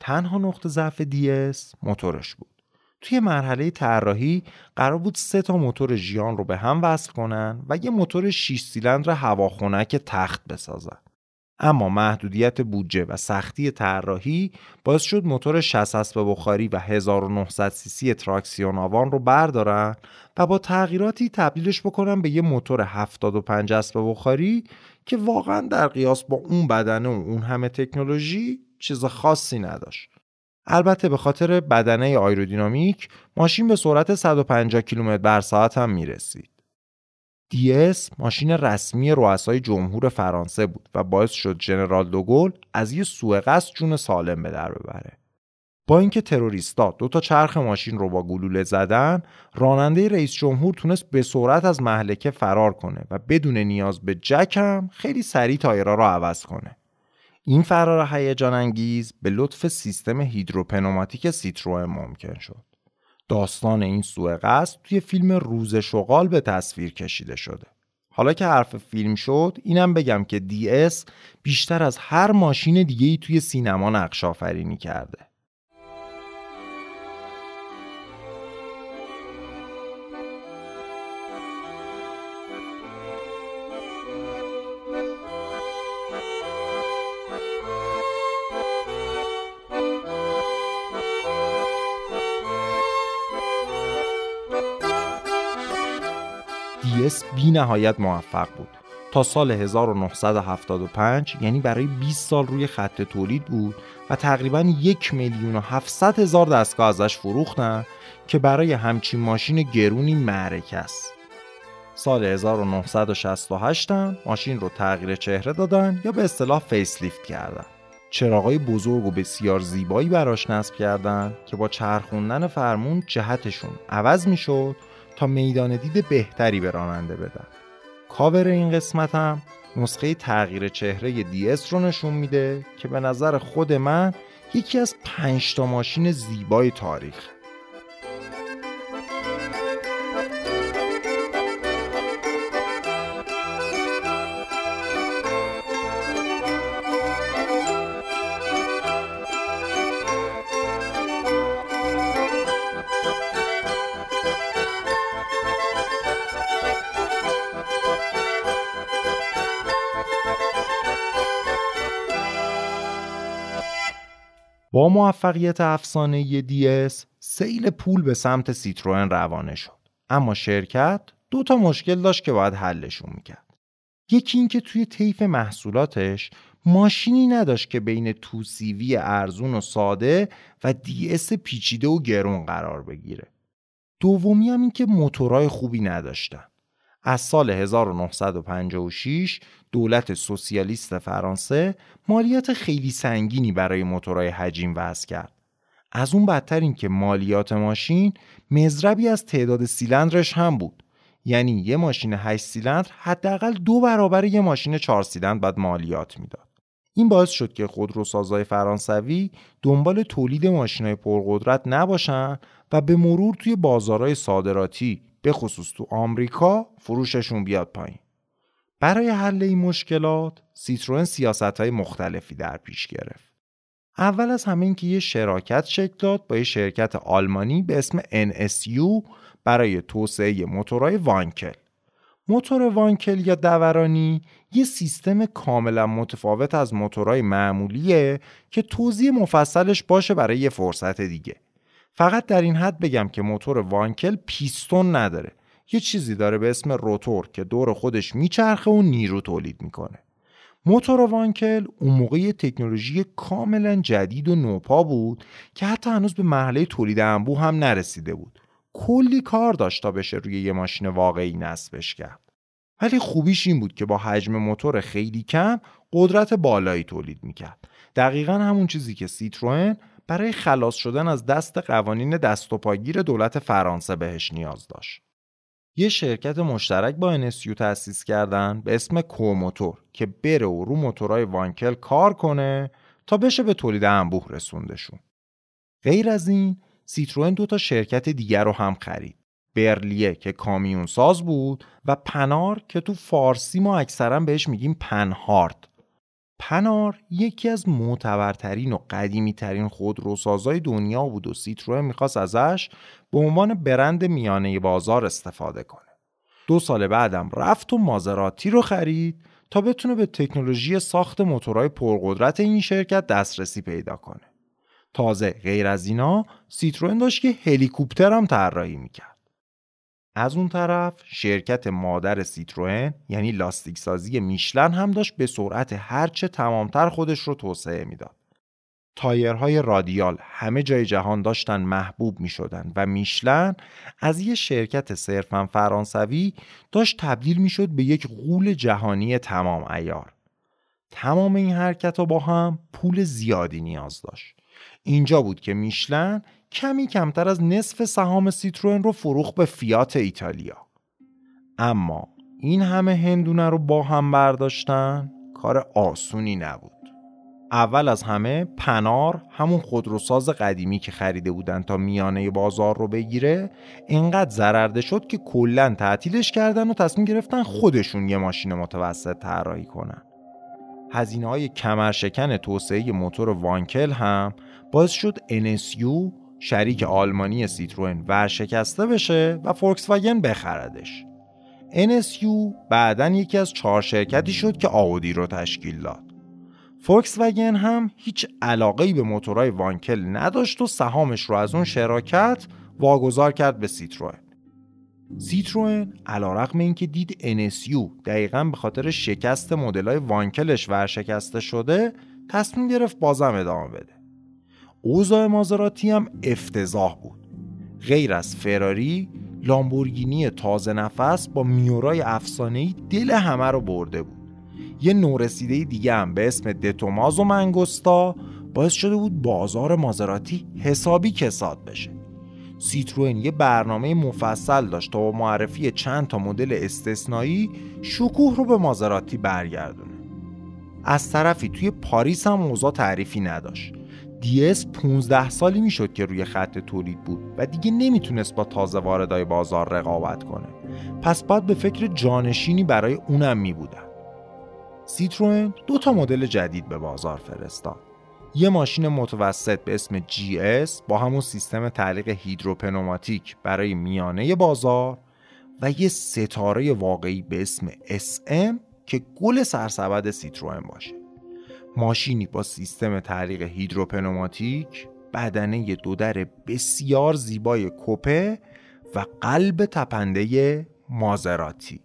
Speaker 1: تنها نقطه ضعف DS موتورش بود. توی مرحله طراحی قرار بود سه تا موتور ژیان رو به هم وصل کنن و یه موتور 6 سیلندر هواخنک تخت بسازن. اما محدودیت بودجه و سختی طراحی باعث شد موتور 60 اسب بخاری و 1900 سی سی تراکسیون آوان رو بردارن و با تغییراتی تبدیلش بکنن به یه موتور 75 اسب بخاری که واقعا در قیاس با اون بدنه و اون همه تکنولوژی چیز خاصی نداشت. البته به خاطر بدنه آیرودینامیک ماشین به سرعت 150 کیلومتر بر ساعت هم می‌رسید. DS ماشین رسمی رؤسای جمهور فرانسه بود و باعث شد ژنرال دوگل از یه سوء قصد جون سالم به در ببره. با اینکه تروریستا دو تا چرخ ماشین رو با گلوله زدن، راننده رئیس جمهور تونست به سرعت از محلکه فرار کنه و بدون نیاز به جک هم خیلی سریع تایرها رو عوض کنه. این فرار هیجان انگیز به لطف سیستم هیدروپنوماتیک سیتروئن ممکن شد. داستان این سوء قصد توی فیلم روز شغال به تصویر کشیده شده. حالا که حرف فیلم شد اینم بگم که دی اس بیشتر از هر ماشین دیگه ای توی سینما نقش آفرینی کرده. DS بی نهایت موفق بود تا سال 1975 یعنی برای 20 سال روی خط تولید بود و تقریبا یک میلیون و 700 هزار دستگاه ازش فروختن که برای همچین ماشین گرونی معرکه است. سال 1968 هم ماشین رو تغییر چهره دادن یا به اصطلاح facelift کردن. چراغای بزرگ و بسیار زیبایی براش نصب کردن که با چرخوندن فرمون جهتشون عوض می‌شد تا میدان دید بهتری به راننده بدن. کاور این قسمت هم نسخه تغییر چهره DS رو نشون میده که به نظر خود من یکی از پنج تا ماشین زیبای تاریخ. با موفقیت افسانه DS سیل پول به سمت سیتروئن روانه شد. اما شرکت دو تا مشکل داشت که باید حلشون می‌کرد. یکی اینکه توی طیف محصولاتش ماشینی نداشت که بین تو سیوی ارزون و ساده و اس پیچیده و گرون قرار بگیره. دومی هم این که موتورای خوبی نداشتن. از سال 1956 دولت سوسیالیست فرانسه مالیات خیلی سنگینی برای موتورهای حجیم وضع کرد. از اون بدتر این که مالیات ماشین مزربی از تعداد سیلندرش هم بود. یعنی یه ماشین 8 سیلندر حداقل دو برابر یه ماشین 4 سیلندر بعد مالیات می‌داد. این باعث شد که خودروسازهای فرانسوی دنبال تولید ماشینهای پرقدرت نباشن و به مرور توی بازارهای صادراتی به خصوص تو آمریکا فروششون بیاد پایین. برای حل این مشکلات سیتروئن سیاست های مختلفی در پیش گرفت. اول از همه اینکه یه شراکت شکل داد با یه شرکت آلمانی به اسم NSU برای توسعه موتورهای وانکل. موتور وانکل یا دورانی یه سیستم کاملا متفاوت از موتورهای معمولیه که توضیح مفصلش باشه برای یه فرصت دیگه. فقط در این حد بگم که موتور وانکل پیستون نداره. یه چیزی داره به اسم روتور که دور خودش میچرخه و نیرو تولید می‌کنه. موتور وانکل اون موقع تکنولوژی کاملا جدید و نوپا بود که حتی هنوز به مرحله تولید انبوه هم نرسیده بود. کلی کار داشت تا بشه روی یه ماشین واقعی نصبش کرد. ولی خوبیش این بود که با حجم موتور خیلی کم قدرت بالایی تولید می‌کرد. دقیقا همون چیزی که سیتروئن برای خلاص شدن از دست قوانین دست و پاگیر دولت فرانسه بهش نیاز داشت. یه شرکت مشترک با NSU تأسیس کردن به اسم کوموتور که بره و رو موتورهای وانکل کار کنه تا بشه به تولید انبوه رسوندشون. غیر از این سیتروئن دو تا شرکت دیگر رو هم خرید. برلیه که کامیون ساز بود و پانار که تو فارسی ما اکثرا بهش میگیم پنهارد پانار یکی از معتبرترین و قدیمیترین خودروسازای دنیا بود و سیتروئن می‌خواست ازش به عنوان برند میانه بازار استفاده کنه. دو سال بعدم رفت و مازراتی رو خرید تا بتونه به تکنولوژی ساخت موتورهای پرقدرت این شرکت دسترسی پیدا کنه. تازه غیر از اینا سیتروئن داشت که هلیکوپتر هم طراحی می‌کرد. از اون طرف شرکت مادر سیتروئن یعنی لاستیک سازی میشلن هم داشت به سرعت هرچه تمامتر خودش رو توسعه می‌داد. تایرهای رادیال همه جای جهان داشتن محبوب می شدن و میشلن از یه شرکت صرفا فرانسوی داشت تبدیل می شد به یک غول جهانی تمام ایار. تمام این حرکت با هم پول زیادی نیاز داشت. اینجا بود که میشلن کمی کمتر از نصف سهام سیتروئن رو فروخ به فیات ایتالیا. اما این همه هندونه رو با هم برداشتن کار آسونی نبود. اول از همه پنار همون خودروساز قدیمی که خریده بودن تا میانه بازار رو بگیره اینقدر ضررده شد که کلا تعطیلش کردن و تصمیم گرفتن خودشون یه ماشین متوسط طراحی کنن هزینه های کمرشکن توسعه موتور وانکل هم باعث شد NSU شریک آلمانی سیتروئن ورشکسته بشه و فولکس واگن بخردش NSU بعدا یکی از چهار شرکتی شد که آودی رو تشکیل داد فولکس وگن هم هیچ علاقه به موتورهای وانکل نداشت و سهامش رو از اون شراکت واگذار کرد به سیتروئن. سیتروئن علیرغم اینکه دید NSU دقیقا به خاطر شکست مدل‌های وانکلش ورشکسته شده تصمیم گرفت بازم ادامه بده. اوضاع مازراتی هم افتضاح بود. غیر از فراری، لامبورگینی تازه نفس با میورای افسانه‌ای دل همه رو برده بود. یه نورسیده دیگه هم به اسم دتوماز و منگوستا باعث شده بود بازار مازراتی حسابی کساد بشه سیتروئن یه برنامه مفصل داشت تا با معرفی چند تا مدل استثنایی شکوه رو به مازراتی برگردونه از طرفی توی پاریس هم اوضاع تعریفی نداشت دیس 15 سالی می‌شد که روی خط تولید بود و دیگه نمی‌تونست با تازه واردای بازار رقابت کنه پس باید به فکر جانشینی برای اونم میبودن سیتروئن دو تا مدل جدید به بازار فرستاد. یه ماشین متوسط به اسم GS با همون سیستم تعلیق هیدروپنوماتیک برای میانه بازار و یه ستاره واقعی به اسم SM که گل سرسبد سیتروئن باشه. ماشینی با سیستم تعلیق هیدروپنوماتیک، بدنه دودر بسیار زیبای کوپه و قلب تپنده مازراتی.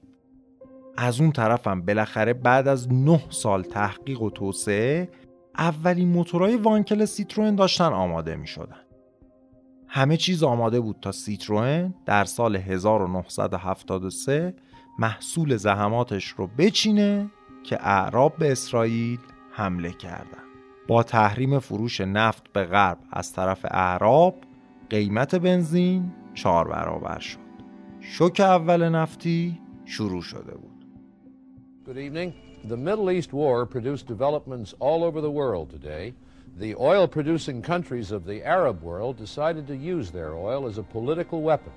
Speaker 1: از اون طرفم بالاخره بعد از 9 سال تحقیق و توسعه اولین موتورهای وانکل سیتروئن داشتن آماده می شدن. همه چیز آماده بود تا سیتروئن در سال 1973 محصول زحماتش رو بچینه که اعراب به اسرائیل حمله کردن. با تحریم فروش نفت به غرب از طرف اعراب قیمت بنزین چهار برابر شد. شوک اول نفتی شروع شده بود.
Speaker 6: Good evening. The Middle East War produced developments all over the world today. The oil producing countries of the Arab world decided to use their oil as a political weapon.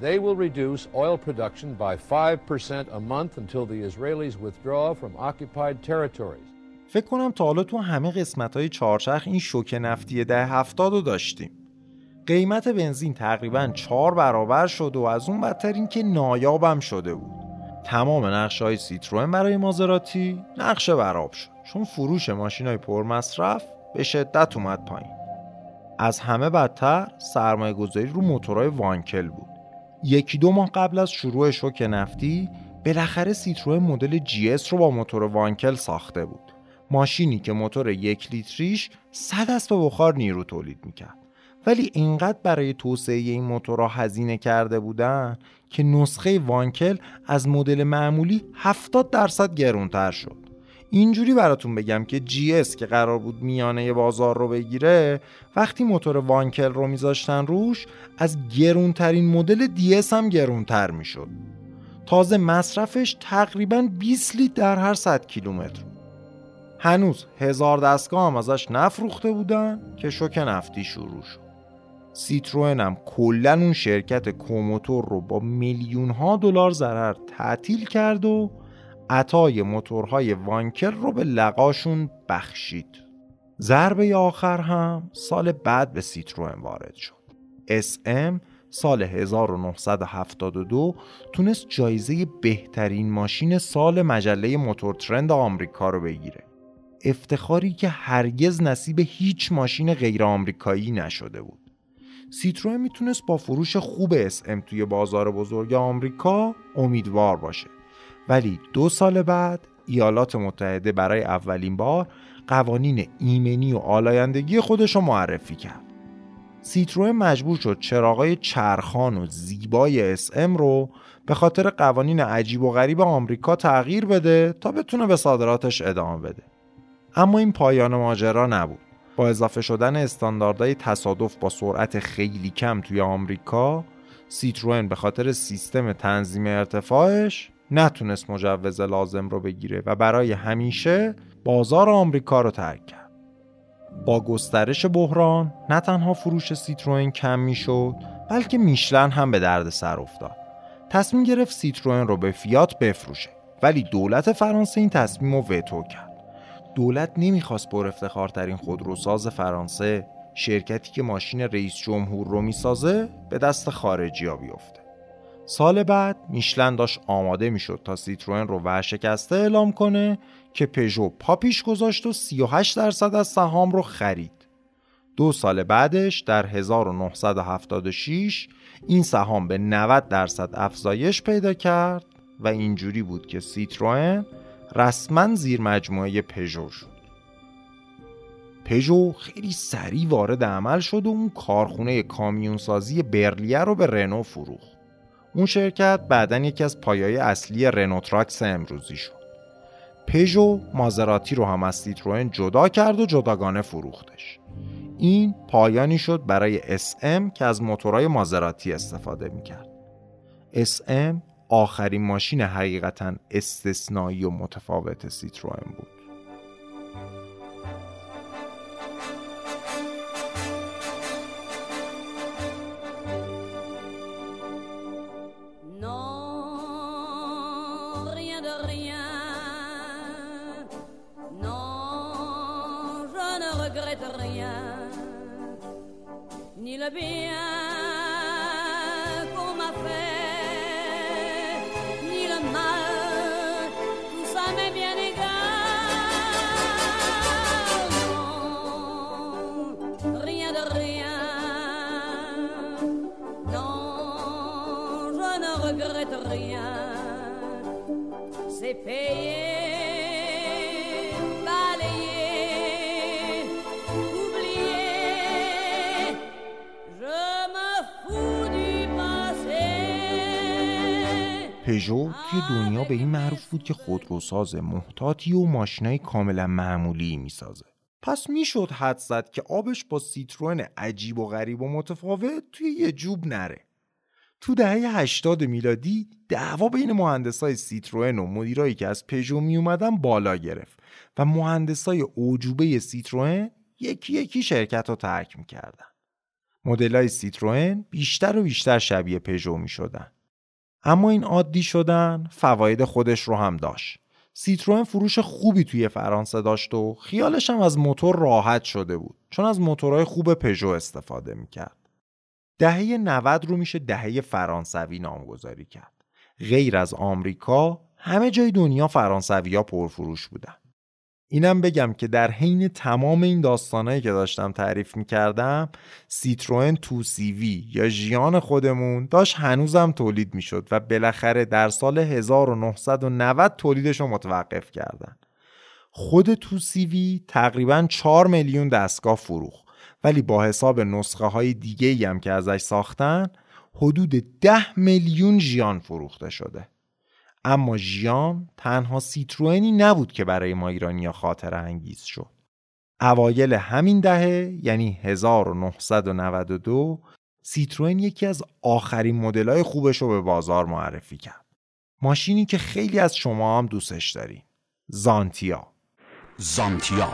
Speaker 6: They will reduce oil production by 5% a month until the Israelis withdraw from occupied territories.
Speaker 1: فکر کنم تا حالا تو همه قسمت های این شوک نفتی ده هفتاد رو داشتیم. قیمت بنزین تقریبا چهار برابر شد و از اون بدتر این که نایابم شده بود. تمام نقشه های سیتروئن برای مازراتی نقشه براب شد چون فروش ماشین های پرمصرف به شدت اومد پایین از همه بدتر سرمایه گذاری رو موتورهای وانکل بود یکی دو ماه قبل از شروع شوک نفتی بالاخره سیتروئن مدل جی رو با موتور وانکل ساخته بود ماشینی که موتور یک لیتریش صد اسب بخار نیرو تولید می‌کرد. ولی اینقدر برای توسعه این موتورها هزینه کرده بودن که نسخه وانکل از مدل معمولی 70 درصد گرونتر شد. اینجوری براتون بگم که جی که قرار بود میانه بازار رو بگیره وقتی موتور وانکل رو میذاشتن روش از گرونترین مدل دی هم گرونتر می‌شد. تازه مصرفش تقریبا 20 لیتر در هر 100 کیلومتر هنوز هزار دستگاه هم ازش نفروخته بودن که شوک نفتی شروع شد. سیتروئن هم کلا اون شرکت کوموتور رو با میلیون ها دلار ضرر تعطیل کرد و عطای موتورهای وانکر رو به لقاشون بخشید. ضربه آخر هم سال بعد به سیتروئن وارد شد. SM سال 1972 تونست جایزه بهترین ماشین سال مجله موتور ترند آمریکا رو بگیره. افتخاری که هرگز نصیب هیچ ماشین غیر آمریکایی نشده بود. سیتروئن می‌تونست با فروش خوب SM توی بازار بزرگ آمریکا امیدوار باشه. ولی دو سال بعد ایالات متحده برای اولین بار قوانین ایمنی و آلایندگی خودش رو معرفی کرد. سیتروئن مجبور شد چراغای چرخان و زیبای SM رو به خاطر قوانین عجیب و غریب آمریکا تغییر بده تا بتونه به صادراتش ادامه بده. اما این پایان ماجرا نبود. با اضافه شدن استانداردهای تصادف با سرعت خیلی کم توی آمریکا سیتروئن به خاطر سیستم تنظیم ارتفاعش نتونست مجوز لازم رو بگیره و برای همیشه بازار آمریکا رو ترک کرد. با گسترش بحران نه تنها فروش سیتروئن کم می‌شد بلکه میشلن هم به درد سر افتاد. تصمیم گرفت سیتروئن رو به فیات بفروشه ولی دولت فرانسه این تصمیم رو وتو کرد. دولت نمی‌خواست پر افتخارترین خودروساز فرانسه شرکتی که ماشین رئیس جمهور رو می‌سازه به دست خارجی ها بیفته سال بعد میشلن داشت آماده می‌شد تا سیتروئن رو ورشکسته اعلام کنه که پژو پا پیش گذاشت و 38 درصد از سهام رو خرید. دو سال بعدش در 1976 این سهام به 90 درصد افزایش پیدا کرد و اینجوری بود که سیتروئن رسما زیر مجموعه پژو شد. پژو خیلی سریع وارد عمل شد و اون کارخونه کامیونسازی برلیه رو به رنو فروخت. اون شرکت بعدا یکی از پایای اصلی رنو تراکس امروزی شد. پژو مازراتی رو هم از سیتروئن جدا کرد و جداگانه فروختش. این پایانی شد برای SM که از موتورهای مازراتی استفاده می‌کرد. SM آخرین ماشین حقیقتا استثنایی و متفاوت سیتروئن بود.
Speaker 7: Ni le bien regrette rien. C'est payé,
Speaker 1: پژو توی دنیا به این معروف بود که خودروساز محتاطی و ماشینای کاملا معمولی می‌سازه. پس می‌شد حد زد که آبش با سیتروئن عجیب و غریب و متفاوت توی یه جوب نره. تو دهه 80 میلادی دعوا بین مهندسای سیتروئن و مدیرایی که از پژو می بالا گرفت و مهندسای اوجوبه سیتروئن یکی یکی شرکت رو ترک می‌کردن. مدلای سیتروئن بیشتر و بیشتر شبیه پژو می شدن. اما این عادی شدن فواید خودش رو هم داشت. سیتروئن فروش خوبی توی فرانسه داشت و خیالش هم از موتور راحت شده بود چون از موتورهای خوب پژو استفاده می‌کرد. دهه 90 رو میشه دهه فرانسوی نامگذاری کرد. غیر از آمریکا همه جای دنیا فرانسوی ها پرفروش بودن. اینم بگم که در حین تمام این داستانهایی که داشتم تعریف می‌کردم سیتروئن تو سی وی یا ژیان خودمون داشت هنوزم تولید می‌شد و بالاخره در سال 1990 تولیدش رو متوقف کردن. خود تو سی وی تقریبا 4 میلیون دستگاه فروخت ولی با حساب نسخه های دیگه هم که ازش ساختن حدود 10 میلیون ژیان فروخته شده. اما ژیان تنها سیتروئنی نبود که برای ما ایرانیا خاطر انگیز شد. اوایل همین دهه یعنی 1992 سیتروئن یکی از آخرین مدل‌های خوبش رو به بازار معرفی کرد. ماشینی که خیلی از شما هم دوستش دارین. زانتیا.
Speaker 8: زانتیا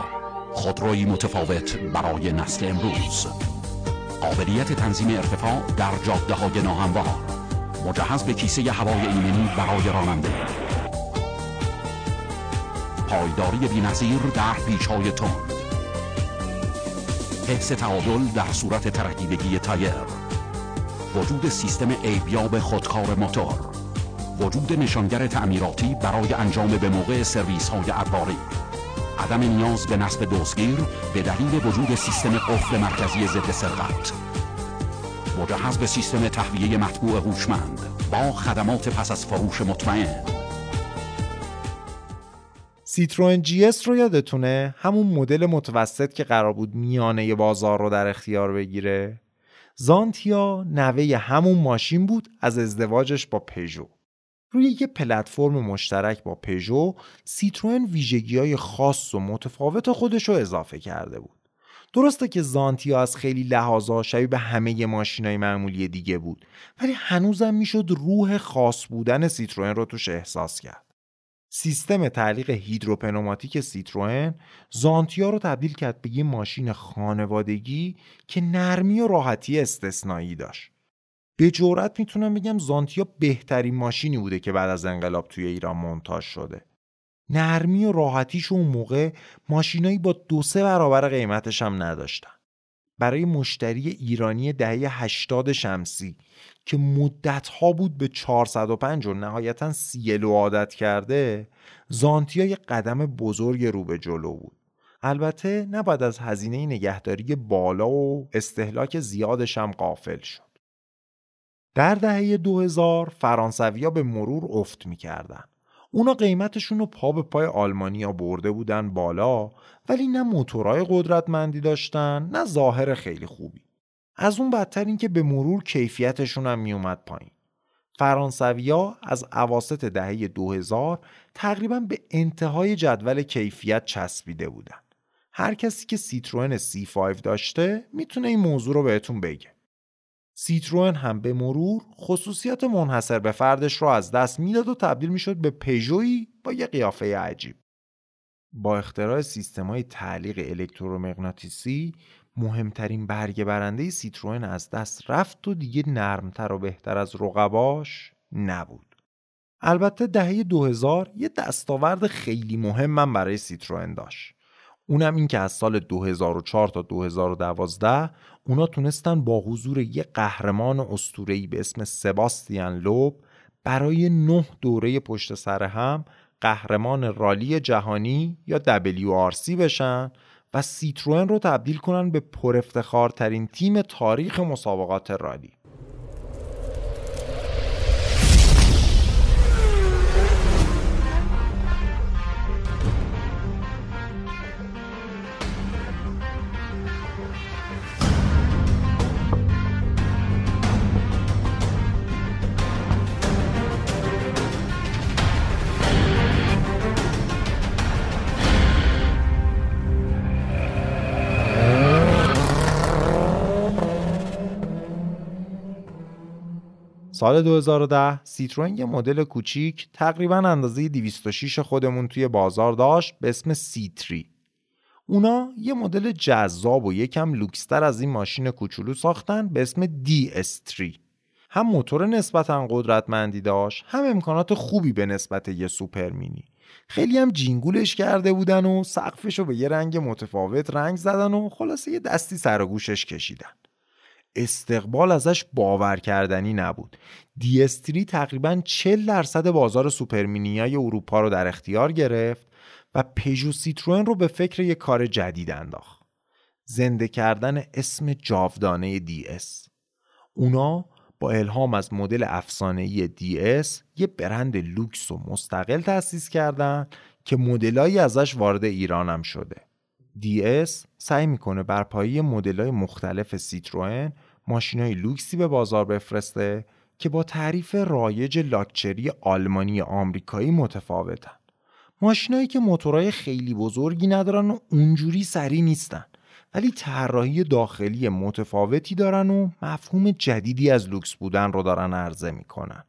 Speaker 8: خودروی متفاوت برای نسل امروز قابلیت تنظیم ارتفاع در جاده های ناهموار مجهز به کیسه هوای ایمنی برای راننده. پایداری بینظیر در پیچهای تند حفظ تعادل در صورت ترکیبگی تایر. وجود سیستم ایبیاب خودکار موتور. وجود نشانگر تعمیراتی برای انجام به موقع سرویس های ابری عدم نیاز به نصب دزگیر به دلیل وجود سیستم قفل مرکزی ضد سرقت مجهز به سیستم تهویه مطبوع هوشمند با خدمات پس از فروش مطمئن.
Speaker 1: سیتروئن جی اس رو یادتونه؟ همون مدل متوسط که قرار بود میانه بازار رو در اختیار بگیره؟ زانتیا نوه همون ماشین بود از ازدواجش با پژو. روی یه پلتفرم مشترک با پژو سیتروئن ویژگی های خاص و متفاوت خودش رو اضافه کرده بود. درسته که زانتیا از خیلی لحاظا شبیه به همه ماشین های معمولی دیگه بود ولی هنوزم می‌شد روح خاص بودن سیتروئن رو توش احساس کرد سیستم تعلیق هیدروپنوماتیک سیتروئن زانتیا رو تبدیل کرد به یه ماشین خانوادگی که نرمی و راحتی استثنایی داشت. به جورت می‌تونم بگم زانتیا بهترین ماشینی بوده که بعد از انقلاب توی ایران منتاج شده. نرمی و راحتیش اون موقع ماشینایی با دو سه برابر قیمتش هم نداشتن. برای مشتری ایرانی دهه 80 شمسی که مدتها بود به 405 و نهایتا سیلو عادت کرده زانتیا یه قدم بزرگ رو به جلو بود. البته نباید از هزینه نگهداری بالا و استهلاک زیادش هم قافل شد. در دهه 2000 فرانسویا به مرور افت می‌کردن. اونا قیمتشون رو پا به پای آلمانیا برده بودن بالا ولی نه موتورهای قدرتمندی داشتن نه ظاهر خیلی خوبی. از اون بدتر این که به مرور کیفیتشون هم میومد پایین. فرانسویا از عواست دهه 2000 تقریبا به انتهای جدول کیفیت چسبیده بودن. هر کسی که سیتروئن C5 داشته می‌تونه این موضوع رو بهتون بگه. سیتروئن هم به مرور خصوصیات منحصر به فردش رو از دست می‌داد و تبدیل می‌شد به پژویی با یه قیافه عجیب با اختراع سیستمای تعلیق الکترومغناطیسی مهمترین برگه برنده سیتروئن از دست رفت و دیگه نرمتر و بهتر از رقباش نبود. البته دهه 2000 یه دستاورد خیلی مهمم برای سیتروئن داشت. اونم این که از سال 2004 تا 2012 اونا تونستن با حضور یه قهرمان اسطوره‌ای به اسم سباستیان لوب برای نه دوره پشت سر هم قهرمان رالی جهانی یا WRC بشن و سیتروئن رو تبدیل کنن به پرافتخارترین تیم تاریخ مسابقات رالی. سال 2010 سیتروئن یه مدل کوچیک تقریبا اندازه 206 خودمون توی بازار داشت به اسم C3 اونا یه مدل جذاب و یکم لوکستر از این ماشین کوچولو ساختن به اسم DS3 هم موتور نسبتا قدرتمندی داشت هم امکانات خوبی به نسبت یه supermini. خیلی هم جینگولش کرده بودن و سقفش رو به یه رنگ متفاوت رنگ زدن و خلاصه یه دستی سر و گوشش کشیدن. استقبال ازش باور کردنی نبود. DS3 تقریبا 40 درصد بازار supermini ای اروپا رو در اختیار گرفت و پژو سیتروئن رو به فکر یک کار جدید انداخت. زنده کردن اسم جاودانه DS. اونا با الهام از مدل افسانه‌ای DS یه برند لوکس و مستقل تأسیس کردن که مدلایی ازش وارد ایرانم شده. DS سعی می‌کنه بر پایه مدل‌های مختلف سیتروئن ماشینای لوکسی به بازار بفرسته که با تعریف رایج لاکچری آلمانی آمریکایی متفاوتن. ماشینایی که موتورهای خیلی بزرگی ندارن و اونجوری سریع نیستن ولی طراحی داخلی متفاوتی دارن و مفهوم جدیدی از لوکس بودن رو دارن عرضه می‌کنن.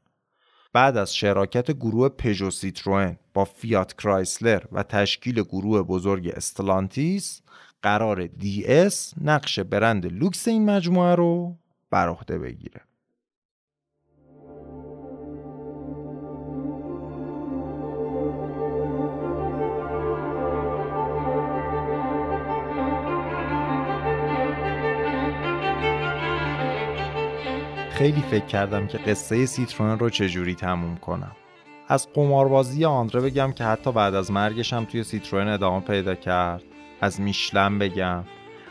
Speaker 1: بعد از شراکت گروه پژو سیتروئن با فیات کرایسلر و تشکیل گروه بزرگ استلانتیس قرار DS نقش برند لوکس این مجموعه رو بر بگیره. خیلی فکر کردم که قصه سیترون رو چجوری تموم کنم. از قماربازی آندره بگم که حتی بعد از مرگش هم توی سیترون ادامه پیدا کرد. از میشلن بگم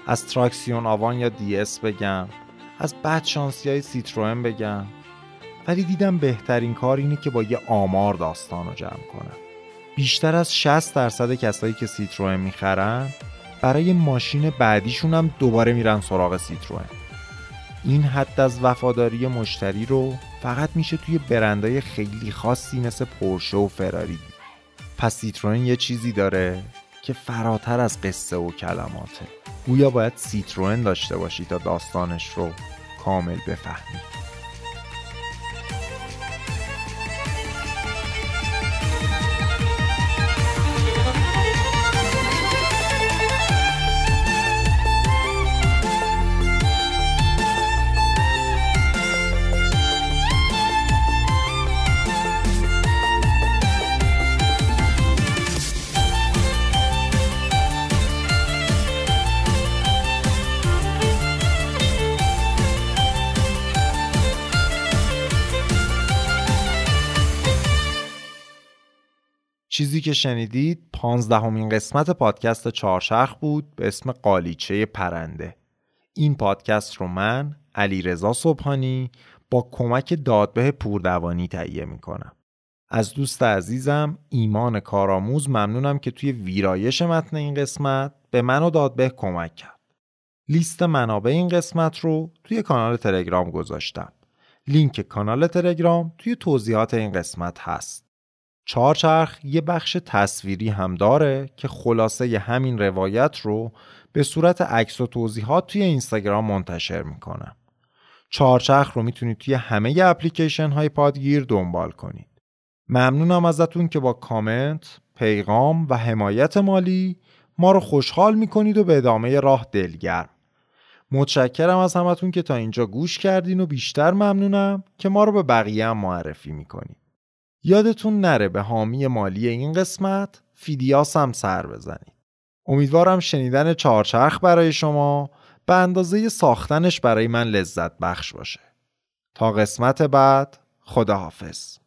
Speaker 1: از تراکسیون آوان یا DS بگم از بدشانسی های سیتروئن بگم. ولی دیدم بهترین کار اینه که با یه آمار داستان رو جمع کنم. بیشتر از 60 درصد کسایی که سیتروئن می‌خرن برای ماشین بعدیشون هم دوباره میرن سراغ سیتروئن. این حد از وفاداری مشتری رو فقط میشه توی برندهای خیلی خاصی مثل پورشه و فراری دید. پس سیتروئن یه چیزی داره که فراتر از قصه و کلماته. گویا باید سیتروئن داشته باشی تا داستانش رو کامل بفهمی. چیزی که شنیدید پانزدهمین قسمت پادکست چارشخ بود به اسم قالیچه پرنده. این پادکست رو من علی رضا صبحانی با کمک دادبه پوردوانی تهیه می‌کنم. از دوست عزیزم ایمان کارآموز ممنونم که توی ویرایش متن این قسمت به من و دادبه کمک کرد. لیست منابع این قسمت رو توی کانال تلگرام گذاشتم. لینک کانال تلگرام توی توضیحات این قسمت هست. چارچرخ یه بخش تصویری هم داره که خلاصه همین روایت رو به صورت عکس و توضیحات توی اینستاگرام منتشر می‌کنم. چارچرخ رو می‌تونید توی همه اپلیکیشن های پادگیر دنبال کنید. ممنونم ازتون که با کامنت، پیغام و حمایت مالی ما رو خوشحال می‌کنید و به ادامه راه دلگرم. متشکرم از همتون که تا اینجا گوش کردین و بیشتر ممنونم که ما رو به بقیه هم معرفی می‌کنید. یادتون نره به حامی مالی این قسمت فیدیاس هم سر بزنید. امیدوارم شنیدن چارچرخ برای شما به اندازه ساختنش برای من لذت بخش باشه. تا قسمت بعد خداحافظ.